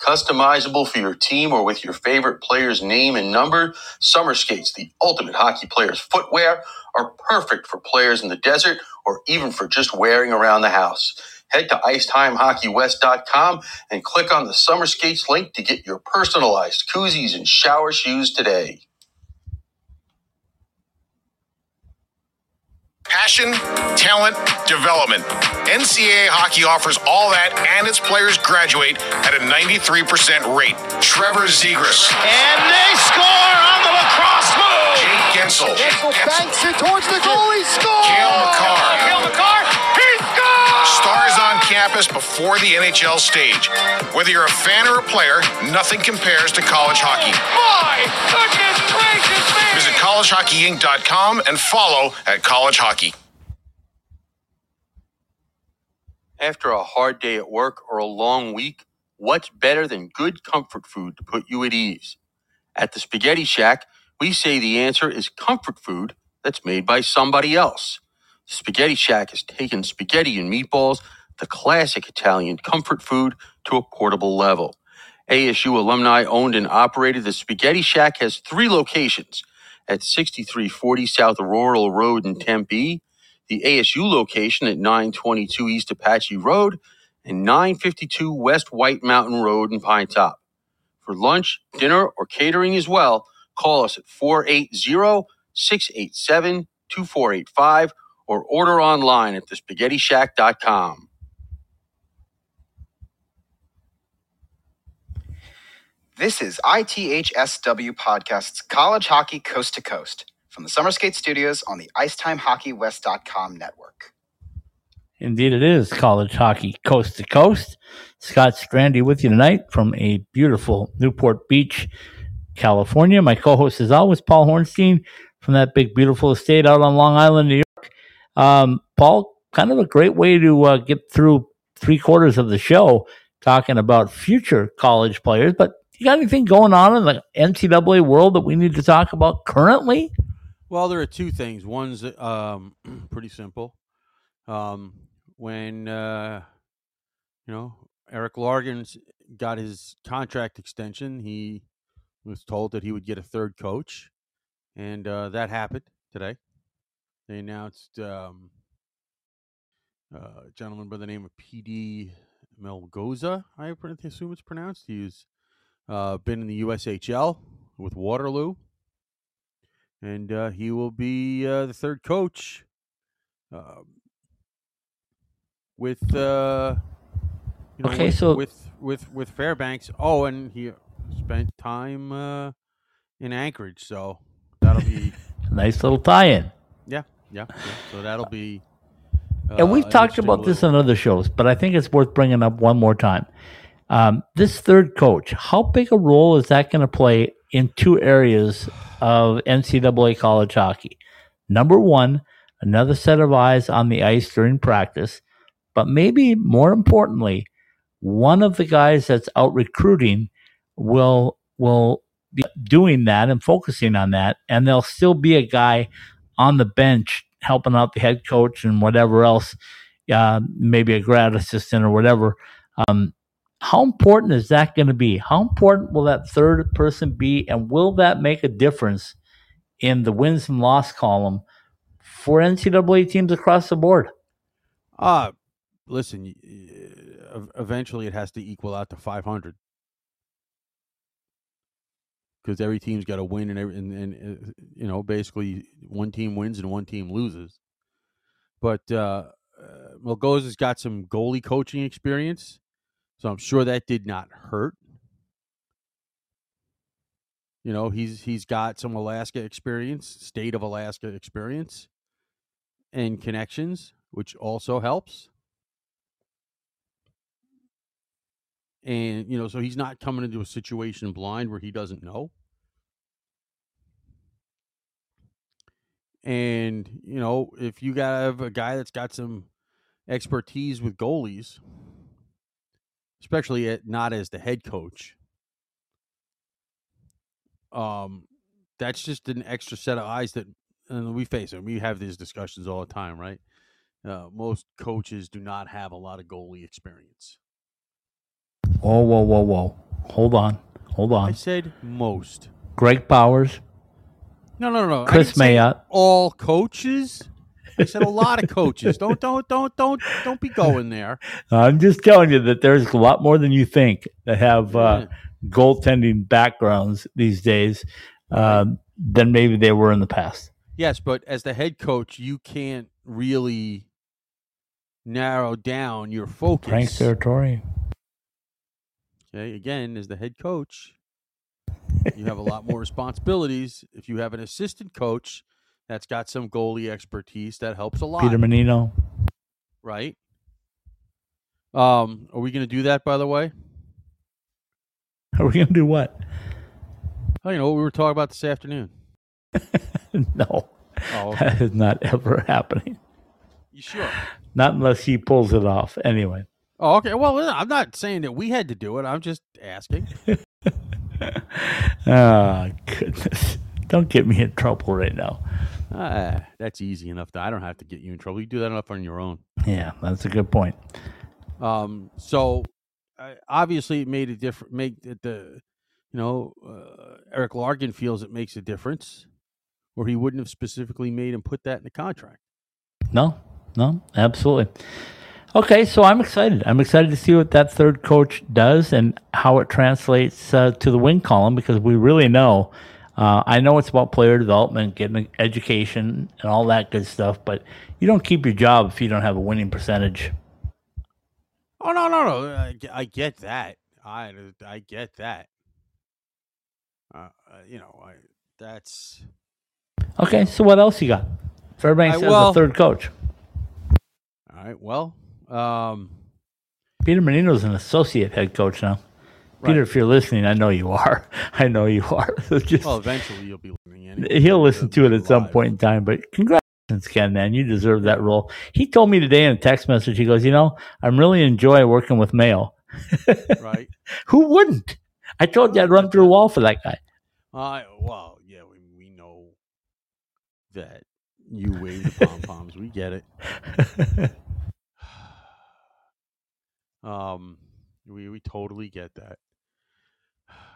Customizable for your team or with your favorite player's name and number, summer skates, the ultimate hockey player's footwear, are perfect for players in the desert or even for just wearing around the house. Head to IceTimeHockeyWest.com and click on the summer skates link to get your personalized koozies and shower shoes today. Passion, talent, development. NCAA hockey offers all that, and its players graduate at a 93% rate. Trevor Zegras, And they score on the lacrosse move. Jake Guentzel, banks it towards the goalie. Score. Cale Makar. Cale campus before the NHL stage. Whether you're a fan or a player, nothing compares to college hockey. Oh, my goodness gracious me. Visit collegehockeyinc.com and follow at College Hockey. After a hard day at work or a long week, what's better than good comfort food to put you at ease? At the Spaghetti Shack, we say the answer is comfort food that's made by somebody else. The Spaghetti Shack has taken spaghetti and meatballs, the classic Italian comfort food, to a portable level. ASU alumni owned and operated, the Spaghetti Shack has three locations at 6340 South Rural Road in Tempe, the ASU location at 922 East Apache Road and 952 West White Mountain Road in Pine Top. For lunch, dinner, or catering as well, call us at 480 687 2485 or order online at thespaghettishack.com. This is ITHSW Podcast's College Hockey Coast to Coast from the Summer Skate Studios on the IceTimeHockeyWest.com network. Indeed, it is college hockey coast to coast. Scott Strandy with you tonight from a beautiful Newport Beach, California. My co host, is always, Paul Hornstein from that big, beautiful estate out on Long Island, New York. Um, Paul, kind of a great way to uh, get through three quarters of the show talking about future college players. But you got anything going on in the NCAA world that we need to talk about currently? Well, there are two things. One's um, *clears throat* pretty simple. Um, when uh, you know Erik Largen's got his contract extension, he was told that he would get a third coach, and uh, that happened today. They announced um, a gentleman by the name of P.D. Melgoza. I assume it's pronounced. He's uh, been in the USHL with Waterloo, and uh, he will be uh, the third coach. Um, with uh you know, Okay, with, so- with with with Fairbanks. Oh, and he spent time uh in Anchorage, so that'll be *laughs* Nice little tie in. yeah, yeah, yeah. So that'll be. Uh, and we've talked interesting about this little- on other shows, but I think it's worth bringing up one more time. Um, this third coach, how big a role is that going to play in two areas of NCAA college hockey? Number one, another set of eyes on the ice during practice, but maybe more importantly, one of the guys that's out recruiting will will be doing that and focusing on that, and there'll still be a guy on the bench helping out the head coach and whatever else, uh, maybe a grad assistant or whatever. Um, how important is that going to be? How important will that third person be, and will that make a difference in the wins and loss column for NCAA teams across the board? Uh listen. Eventually, it has to equal out to five hundred because every team's got to win, and, every, and and uh, you know basically one team wins and one team loses. But uh, uh, Melgoza's got some goalie coaching experience, so I'm sure that did not hurt. You know, he's he's got some Alaska experience, state of Alaska experience, and connections, which also helps. And you know, so he's not coming into a situation blind where he doesn't know. And you know, if you got a guy that's got some expertise with goalies, especially at, not as the head coach, um, that's just an extra set of eyes that, and we face it. We have these discussions all the time, right? Uh, most coaches do not have a lot of goalie experience. Whoa, whoa, whoa, whoa! Hold on, hold on. I said most. Greg Powers, No, no, no. no. Kris Mayotte. All coaches. I said a lot of coaches. Don't, don't, don't, don't, don't be going there. I'm just telling you that there's a lot more than you think that have uh, goaltending backgrounds these days um, than maybe they were in the past. Yes, but as the head coach, you can't really narrow down your focus. Frank Serratore. Okay, again, as the head coach, you have a lot more responsibilities. If you have an assistant coach that's got some goalie expertise, that helps a lot, Peter Mannino. right? Um, are we going to do that? By the way, Are we going to do what? oh, you know what we were talking about this afternoon. *laughs* no, Oh, okay. that is not ever *laughs* happening. you sure? Not unless he pulls it off. Anyway. Oh, okay. Well, I'm not saying that we had to do it. I'm just asking. Oh, *laughs* goodness. Don't get me in trouble right now. Ah, that's easy enough. That I don't have to get you in trouble. You do that enough on your own. Yeah, that's a good point. Um, so uh, obviously, it made a difference. Make it the, you know, uh, Erik Largen feels it makes a difference, or he wouldn't have specifically made him put that in the contract. No, no, absolutely. Okay, so I'm excited. I'm excited to see what that third coach does and how it translates uh, to the win column because we really know. Uh, I know it's about player development, getting education, and all that good stuff, but you don't keep your job if you don't have a winning percentage. Oh no, no, no! I, I get that. I I get that. Uh, uh, you know, I, that's Okay, so what else you got? Fairbanks I- has well- a third coach. all right. Well, um, Peter Mannino's an associate head coach now. Peter, if you're listening, I know you are. *laughs* I know you are. *laughs* So just well, eventually you'll be listening. Anyway. he'll listen to it at some Live. point in time. But congratulations, Ken, man. You deserve that role. He told me today in a text message, he goes, You know, I'm really enjoying working with Mayo. *laughs* right? Who wouldn't? I told you I'd run through a wall for that guy. Uh, well, yeah, we, we know that you wave the pom poms. We get it. *sighs* Um, we we totally get that.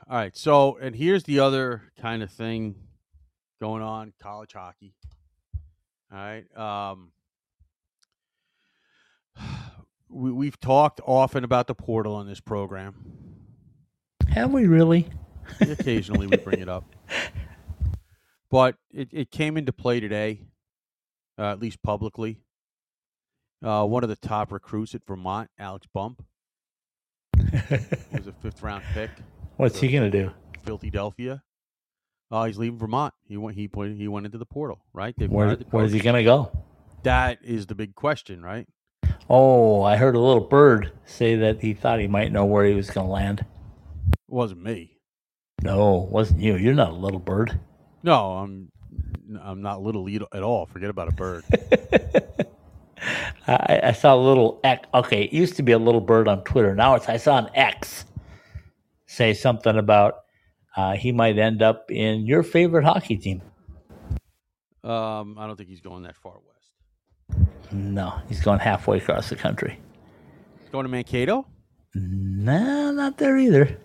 All right, so and here's the other kind of thing going on college hockey. All right, um, *sighs* we we've talked often about the portal on this program. Have we really? Occasionally we bring it up, *laughs* but it, it came into play today, uh, at least publicly. Uh, one of the top recruits at Vermont, Alex Bump, was a fifth round pick. What's he going to do? Philadelphia. Uh, he's leaving Vermont. He went. He went. He went into the portal. Right. They've Where, the where's he going to go? That is the big question, right? Oh, I heard a little bird say that he thought he might know where he was going to land. It wasn't me. No, it wasn't you. You're not a little bird. No, I'm. I'm not little at all. Forget about a bird. *laughs* I, I saw a little X. Okay, it used to be a little bird on Twitter. Now it's I saw an X say something about uh, he might end up in your favorite hockey team. um, I don't think he's going that far west. No, he's going halfway across the country. Going to Mankato. No, not there either.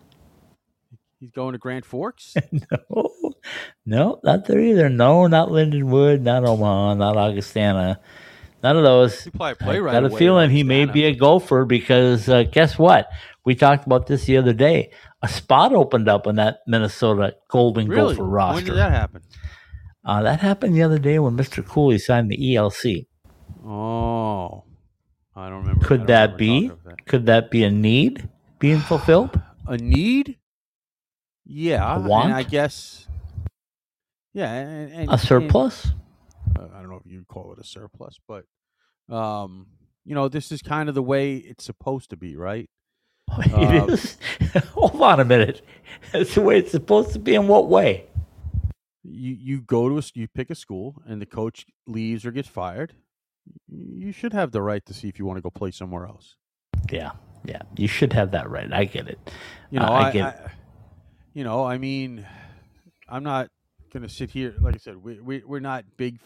He's going to Grand Forks. *laughs* No, no, not there either. No, not Lindenwood, not Omaha, not Augustana. None of those. He probably play I right got a feeling he may be a gopher because uh, guess what? We talked about this the other day. A spot opened up on that Minnesota Golden Really? Gopher roster. When did that happen? Uh, that happened the other day when Mr. Cooley signed the ELC. Oh, I don't remember. Could don't that remember be? about Could that be a need being fulfilled? a need? Yeah, A want? I guess. Yeah, and, and- A surplus? and- uh, I don't know if you'd call it a surplus, but um, you know, this is kind of the way it's supposed to be, right? *laughs* it Uh, is. Hold on a minute. That's the way it's supposed to be. In what way? You you go to a you pick a school, and the coach leaves or gets fired. You should have the right to see if you want to go play somewhere else. Yeah, yeah. You should have that right. I get it. You know, Uh, I I, get I- you know, I mean, I'm not going to sit here. Like I said, we, we we're not big.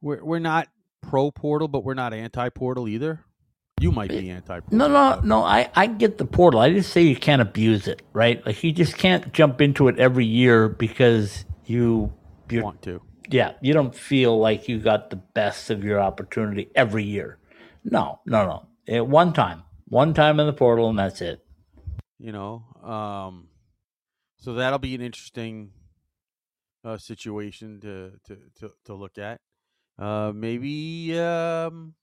We're we're not pro portal, but we're not anti portal either. You might be anti. No, no, no. I, I get the portal. I just say you can't abuse it, right? Like you just can't jump into it every year because you you want to. yeah you don't feel like you got the best of your opportunity every year. No, no, no. At one time, one time in the portal, and that's it. You know, um, so that'll be an interesting uh, situation to, to to to look at. Uh, maybe um,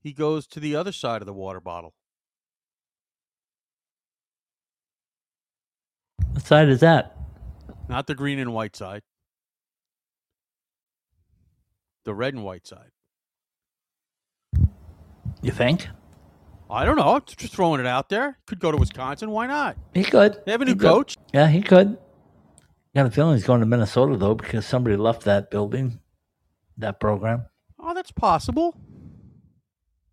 he goes to the other side of the water bottle. What side is that? Not the green and white side. The red and white side. You think I don't know. Just throwing it out there. Could go to Wisconsin. Why not? he could? They have a new coach. Yeah, he could. Got a feeling he's going to Minnesota though because somebody left that building, that program. Oh, that's possible.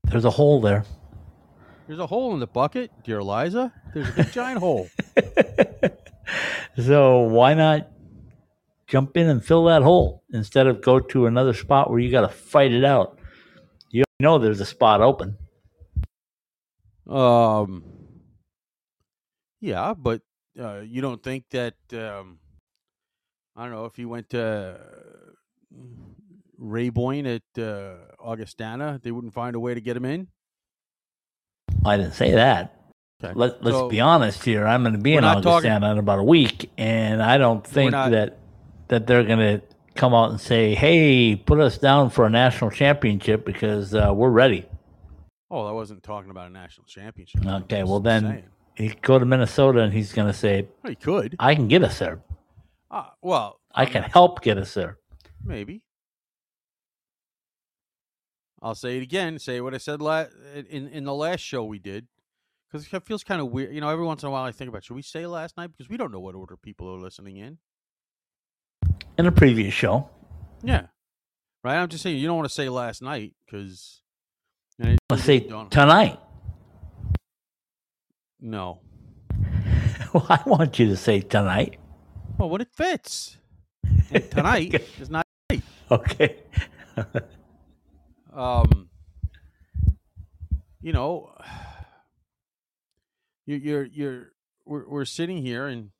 There's a hole there. There's a hole in the bucket, dear Eliza. There's a big giant hole. *laughs* So why not jump in and fill that hole instead of go to another spot where you got to fight it out? You know there's a spot open. Um. Yeah, but uh, you don't think that um, I don't know if he went to Raboin at uh, Augustana, they wouldn't find a way to get him in. I didn't say that. Okay. Let, let's So- be honest here. I'm going to be in not talking- Augustana in about a week, and I don't think not- that that they're going to come out and say, "Hey, put us down for a national championship because uh, we're ready." Oh, I wasn't talking about a national championship. Okay, well then saying. he could go to Minnesota, and he's going to say, Well, he could. "I can get us there. Uh, well, I can help get us there." Maybe. I'll say it again. Say what I said la- in in the last show we did, because it feels kind of weird. You know, every once in a while I think about should we say last night because we don't know what order people are listening in. In a previous show, Yeah, right. I'm just saying you don't want to say last night because. let's say tonight. no. *laughs* well, I want you to say tonight. Well, when it fits. *laughs* And tonight is not. Okay. *laughs* um you know *sighs* you're you're you're we're, we're sitting here and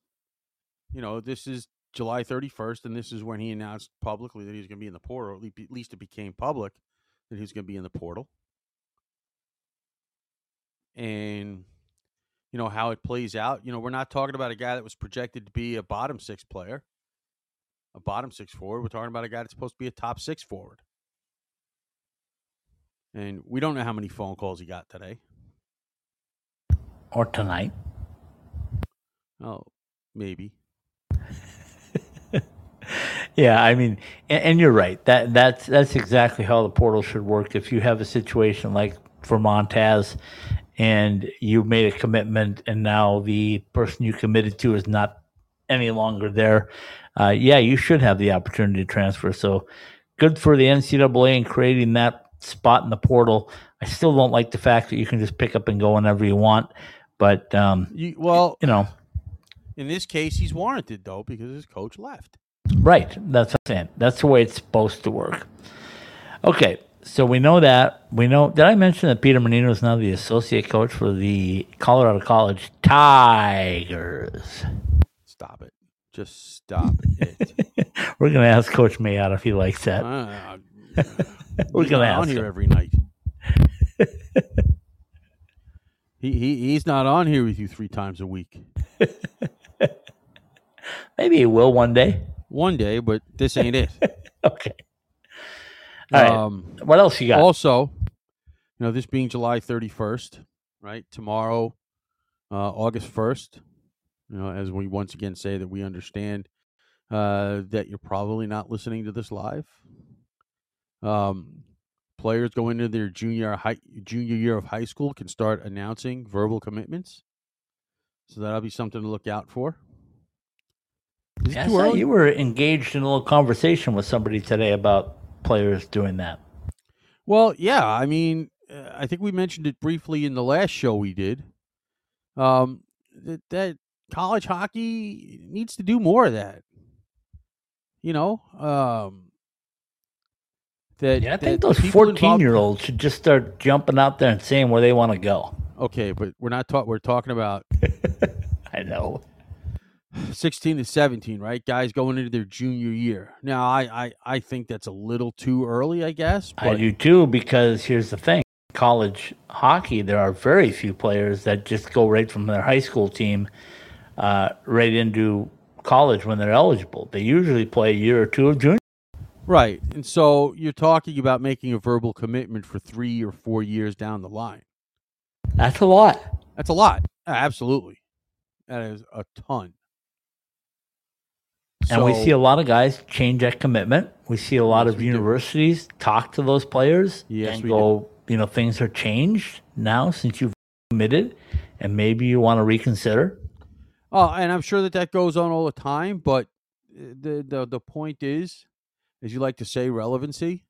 you know this is july 31st and this is when he announced publicly that he's going to be in the portal or at least- it became public that he's going to be in the portal. And you know how it plays out you know we're not talking about a guy that was projected to be a bottom six player a bottom six forward we're talking about a guy that's supposed to be a top six forward and we don't know how many phone calls he got today. Or tonight. Oh, maybe. *laughs* Yeah, I mean, and, and you're right. That that's that's exactly how the portal should work. If you have a situation like Vermont has, and you made a commitment, and now the person you committed to is not any longer there, uh, yeah, you should have the opportunity to transfer. So, good for the NCAA in creating that spot in the portal. I still don't like the fact that you can just pick up and go whenever you want, but um, You, well, you know, in this case, he's warranted though because his coach left. Right. That's what I'm saying. That's the way it's supposed to work. Okay. So we know that. We know. Did I mention that Peter Mannino is now the associate coach for the Colorado College Tigers? Stop it. Just stop it. *laughs* We're going to ask Coach Mayotte if he likes that. Uh, *laughs* We're he's going to not on here him. every night. *laughs* he, he he's not on here with you three times a week. *laughs* Maybe he will one day. One day, but this ain't it. *laughs* Okay. All right. Um, what else you got? Also, you know, this being July 31st, right? Tomorrow, uh, August 1st, you know, as we once again say that we understand uh, that you're probably not listening to this live. Um, players going into their junior high, junior year of high school can start announcing verbal commitments. So that'll be something to look out for. Is Yeah, I saw early? you were engaged in a little conversation with somebody today about players doing that. Well, yeah. I mean, uh, I think we mentioned it briefly in the last show we did. Um, that, that college hockey needs to do more of that. You know, um, that Yeah, I think those 14 year olds should just start jumping out there and saying where they want to go. Okay, but we're not talking. We're talking about *laughs* I know. 16 to 17, right? Guys going into their junior year. Now, I I, I think that's a little too early, I guess. I but- do too, because here's the thing college hockey, there are very few players that just go right from their high school team uh, right into college when they're eligible. They usually play a year or two of junior. Right. And so you're talking about making a verbal commitment for three or four years down the line. That's a lot. That's a lot. Absolutely. That is a ton. And we see a lot of guys change that commitment. We see a lot of we do. universities talk to those players Yes, and go, you know, things are changed now since you've committed, and maybe you want to reconsider. Oh, and I'm sure that that goes on all the time, but uh, the the the point is, as you like to say, relevancy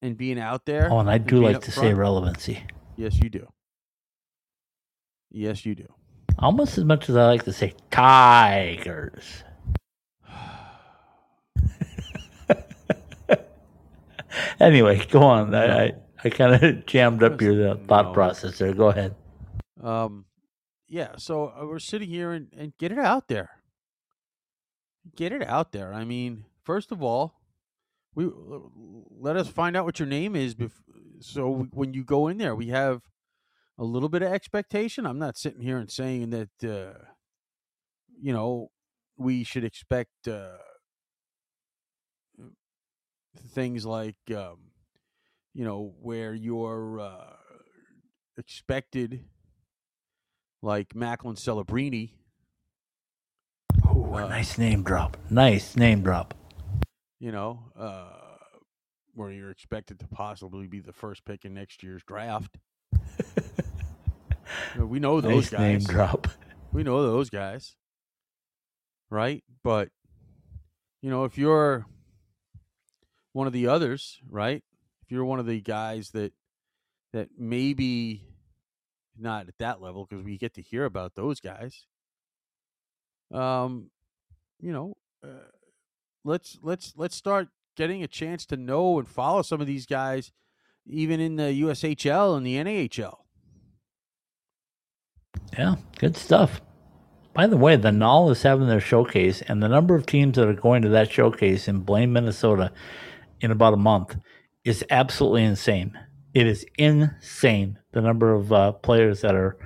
and being out there. Oh, and I do being like to say relevancy. Yes, you do. Yes, you do. Almost as much as I like to say Tigers. *laughs* anyway, go on. I, I, I kind of *laughs* jammed up your uh, thought No. process there. Go ahead. Um, yeah. So uh, we're sitting here and, and get it out there. Get it out there. I mean, first of all, we let us find out what your name is, bef- so when you go in there, we have a little bit of expectation. I'm not sitting here and saying that uh, you know we should expect uh, things like um, you know where you're uh, expected like Macklin Celebrini. Ooh, Uh, nice name drop. Nice name drop. you know, uh, where you're expected to possibly be the first pick in next year's draft. *laughs* We know those nice name guys. drop. We know those guys, right? But you know, if you're one of the others, right? If you're one of the guys that that maybe not at that level because we get to hear about those guys. Um, you know, uh, let's let's let's start getting a chance to know and follow some of these guys, even in the USHL and the NHL. Yeah, good stuff. By the way, the Null is having their showcase, and the number of teams that are going to that showcase in Blaine, Minnesota, in about a month is absolutely insane. It is insane the number of uh, players that are,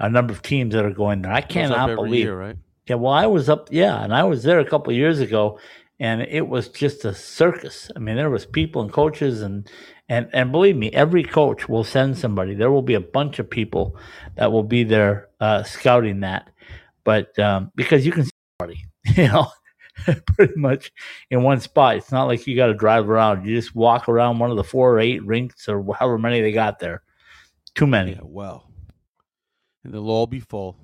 a number of teams that are going there. I cannot believe. year, right? Yeah, well, I was up, yeah, and I was there a couple years ago, and it was just a circus. I mean, there was people and coaches, and and and believe me, every coach will send somebody. There will be a bunch of people that will be there uh, scouting that, but um, because you can see everybody, *laughs* you know, *laughs* pretty much in one spot. It's not like you got to drive around. You just walk around one of the four or eight rinks or however many they got there. Too many, Yeah, well, and they'll all be full.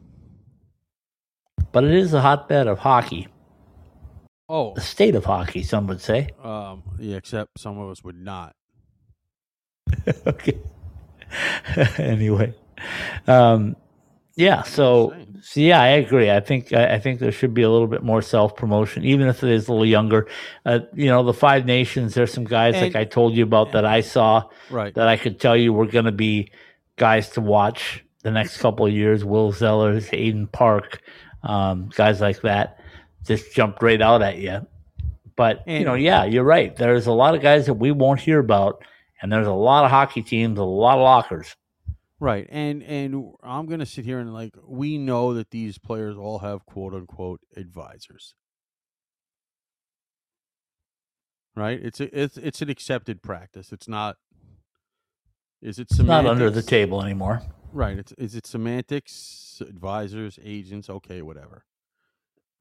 But it is a hotbed of hockey, Oh, the state of hockey. Some would say. um, yeah, except some of us would not. *laughs* okay. *laughs* anyway, um, yeah. So, so yeah, I agree. I think I, I think there should be a little bit more self promotion, even if it is a little younger. Uh, you know, the Five Nations. There's some guys like I told you about that I saw Right. that I could tell you were going to be guys to watch the next couple of years. Will Zellers, Aiden Park, um, guys like that, just jumped right out at you. But you know, yeah, you're right. There's a lot of guys that we won't hear about, and there's a lot of hockey teams, a lot of lockers. Right. And and I'm going to sit here and like we know that these players all have quote unquote advisors. Right? It's a, it's it's an accepted practice. It's not is it It's not under the table anymore. Right. It's is it semantics, advisors, agents, okay, whatever.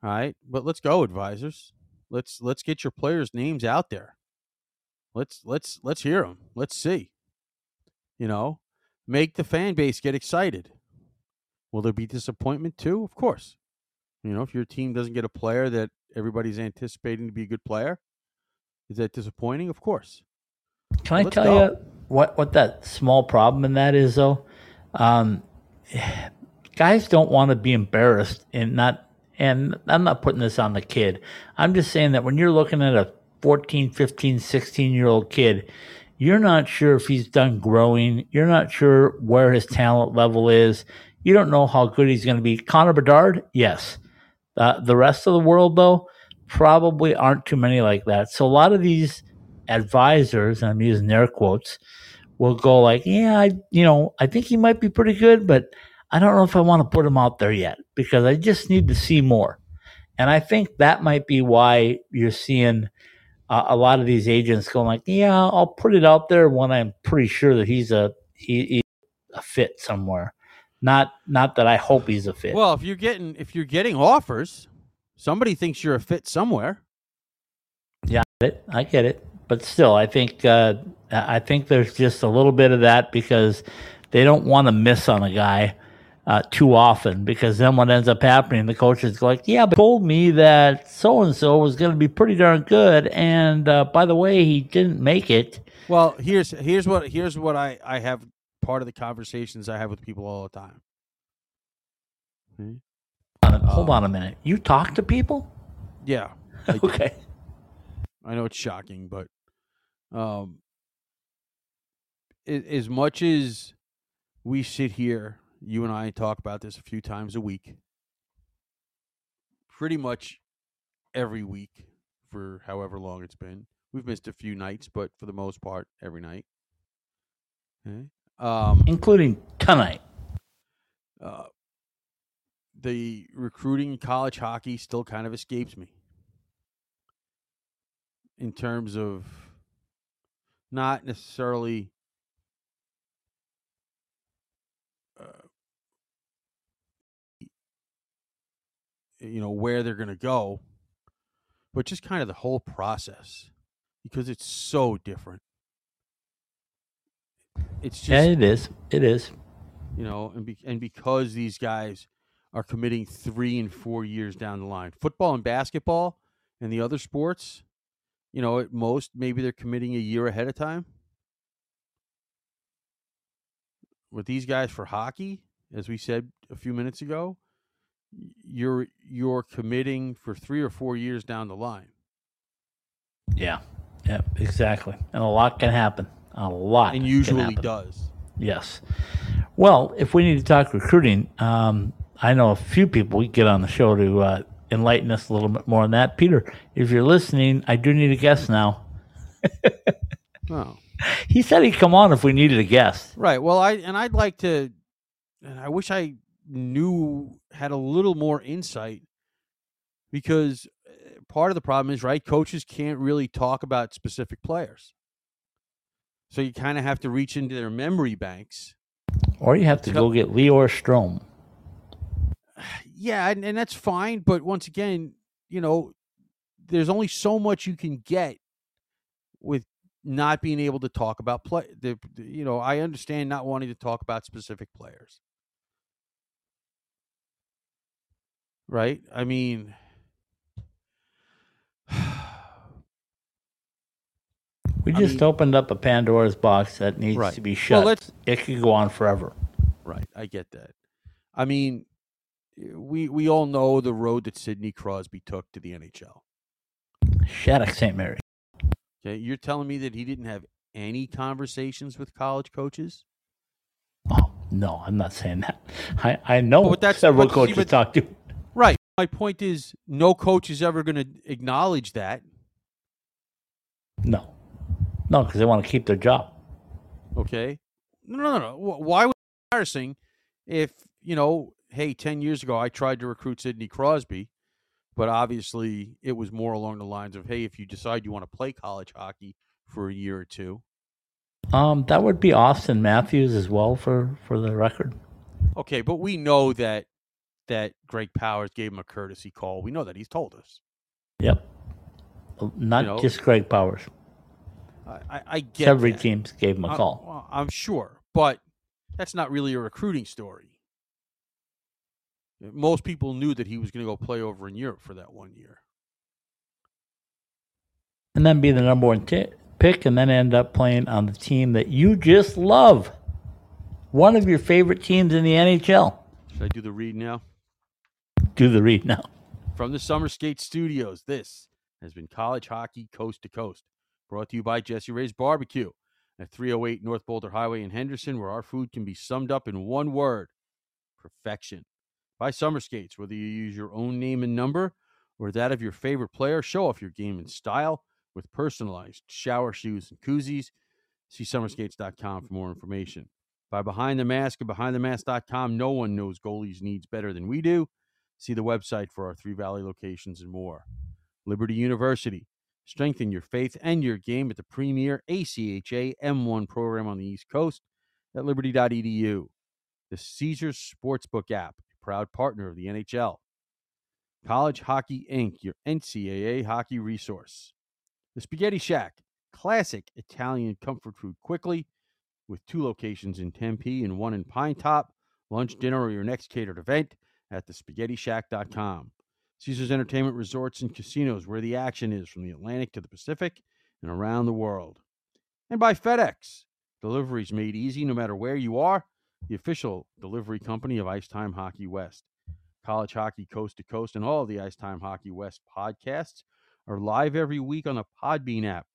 All right. But let's go, advisors. Let's let's get your players' names out there. Let's let's let's hear them. Let's see. You know, make the fan base get excited. Will there be disappointment too? Of course. You know, if your team doesn't get a player that everybody's anticipating to be a good player, is that disappointing? Of course. Can I Let's tell go. you what what that small problem in that is though? Um, guys don't want to be embarrassed and not and I'm not putting this on the kid. I'm just saying that when you're looking at a 14, 15, 16 year old kid, you're not sure if he's done growing. You're not sure where his talent level is. You don't know how good he's going to be. Connor Bedard, yes. Uh, the rest of the world, though, probably aren't too many like that. So a lot of these advisors, and I'm using air quotes, will go like, "Yeah, I, you know, I think he might be pretty good, but I don't know if I want to put him out there yet because I just need to see more." And I think that might be why you're seeing uh, a lot of these agents going like, "Yeah, I'll put it out there when I'm pretty sure that he's a he, he's a fit somewhere." Not not that I hope he's a fit. Well, if you're getting if you're getting offers, somebody thinks you're a fit somewhere. Yeah, I get it. I get it. But still, I think uh, I think there's just a little bit of that because they don't want to miss on a guy uh, too often. Because then what ends up happening, the coach is like, "Yeah, but told me that so and so was going to be pretty darn good, and uh, by the way, he didn't make it." Well, here's here's what here's what I I have part of the conversations I have with people all the time. Uh, Hold on a minute. You talk to people? Yeah, *laughs* I do. Okay. I know it's shocking, but um, as much as we sit here, you and I talk about this a few times a week, pretty much every week for however long it's been. We've missed a few nights, but for the most part, every night. Okay. Um, including tonight. uh, the recruiting college hockey still kind of escapes me in terms of not necessarily uh, you know where they're going to go but just kind of the whole process because it's so different it's just Yeah, it is. It is. you know, and be, and because these guys are committing three and four years down the line, football and basketball and the other sports, you know, at most maybe they're committing a year ahead of time. With these guys for hockey, as we said a few minutes ago, you're you're committing for three or four years down the line. Yeah. Yeah, exactly. And a lot can happen. A lot. and usually does. Yes. Well, if we need to talk recruiting, um, I know a few people we get on the show to uh, enlighten us a little bit more on that. Peter, if you're listening, I do need a guest now. *laughs* Oh. He said he'd come on if we needed a guest. Right. Well, I and I'd like to, and I wish I knew had a little more insight because uh, part of the problem is right. Coaches can't really talk about specific players, so you kind of have to reach into their memory banks. Or you have to go get Leor Strom. Yeah, and, and that's fine. But once again, you know, there's only so much you can get with not being able to talk about play. The, the- you know, I understand not wanting to talk about specific players. Right? I mean, *sighs* We I just mean- opened up a Pandora's box that needs Right. to be shut. let's- it could go on forever. right. I get that. I mean, we we all know the road that Sidney Crosby took to the NHL. Shattuck St. Mary. Okay, you're telling me that he didn't have any conversations with college coaches? Oh, no, I'm not saying that. I, I know But that's- several but see, coaches but- talk to. Right. My point is, no coach is ever going to acknowledge that. No. No, because they want to keep their job. Okay. No, no, no. Why was it be embarrassing if, you know, hey, 10 years ago I tried to recruit Sidney Crosby, but obviously it was more along the lines of, hey, if you decide you want to play college hockey for a year or two. Um, that would be Auston Matthews as well for for the record. Okay, but we know that that Greg Powers gave him a courtesy call. We know that he's told us. Yep. Not know, just Greg Powers. I, I, I get Several that. teams gave him a I- call. well, I'm sure, but that's not really a recruiting story. Most people knew that he was going to go play over in Europe for that one year. and then be the number one t- pick, and then end up playing on the team that you just love. One of your favorite teams in the NHL. Should I do the read now? Do the read now. From the Summer Skate Studios, this has been College Hockey Coast to Coast, brought to you by Jessie Rae's Barbecue at 308 North Boulder Highway in Henderson, where our food can be summed up in one word perfection. By Summer Skates, whether you use your own name and number or that of your favorite player, show off your game and style with personalized shower shoes and koozies. See summerskates.com for more information. By Behind the Mask and BehindTheMask.com, no one knows goalies' needs better than we do. See the website for our Three Valley locations and more. Liberty University. Strengthen your faith and your game at the premier ACHA M1 program on the East Coast at liberty.edu. The Caesars Sportsbook app, proud partner of the NHL. College Hockey Inc., your NCAA hockey resource. The Spaghetti Shack, classic Italian comfort food quickly, with two locations in Tempe and one in Pinetop. Lunch, dinner, or your next catered event at thespaghettishack.com. Caesars Entertainment Resorts and Casinos, where the action is from the Atlantic to the Pacific and around the world. And by FedEx, deliveries made easy no matter where you are, the official delivery company of Ice Time Hockey West. College Hockey Coast to Coast and all the Ice Time Hockey West podcasts are live every week on the Podbean app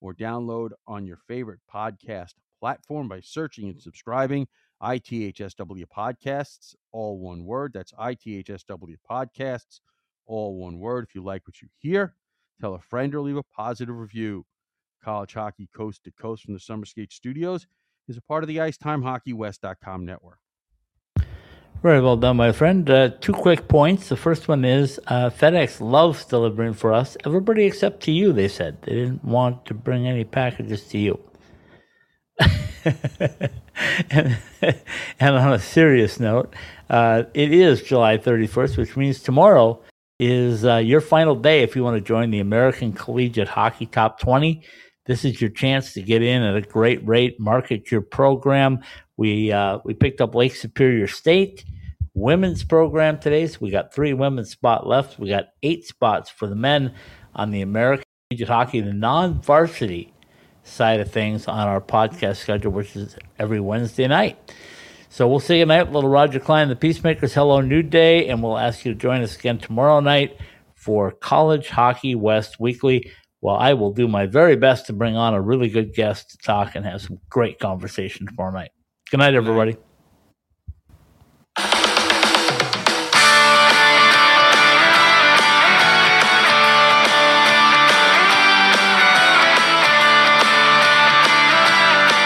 or download on your favorite podcast platform by searching and subscribing ITHSW Podcasts, all one word. That's ITHSW Podcasts, all one word. If you like what you hear, tell a friend, or leave a positive review. College Hockey Coast to Coast from the Summer Skate Studios is a part of the IcetimeHockeyWest.com network. Very well done, my friend. Uh, two quick points. The first one is uh, FedEx loves delivering for us. Everybody except to you, they said. They didn't want to bring any packages to you. *laughs* and, *laughs* and, on a serious note, uh, it is July 31st, which means tomorrow is uh, your final day if you want to join the American Collegiate Hockey Top 20. This is your chance to get in at a great rate, market your program. We uh, we picked up Lake Superior State women's program today, so we got three women's spot left. We got eight spots for the men on the American Collegiate Hockey, the non-varsity side of things on our podcast schedule, which is every Wednesday night. So we'll see you tonight, little Roger Klein, the Peacemakers. Hello, New Day, and we'll ask you to join us again tomorrow night for College Hockey West Weekly. Well, I will do my very best to bring on a really good guest to talk and have some great conversation tomorrow night. Good night, everybody.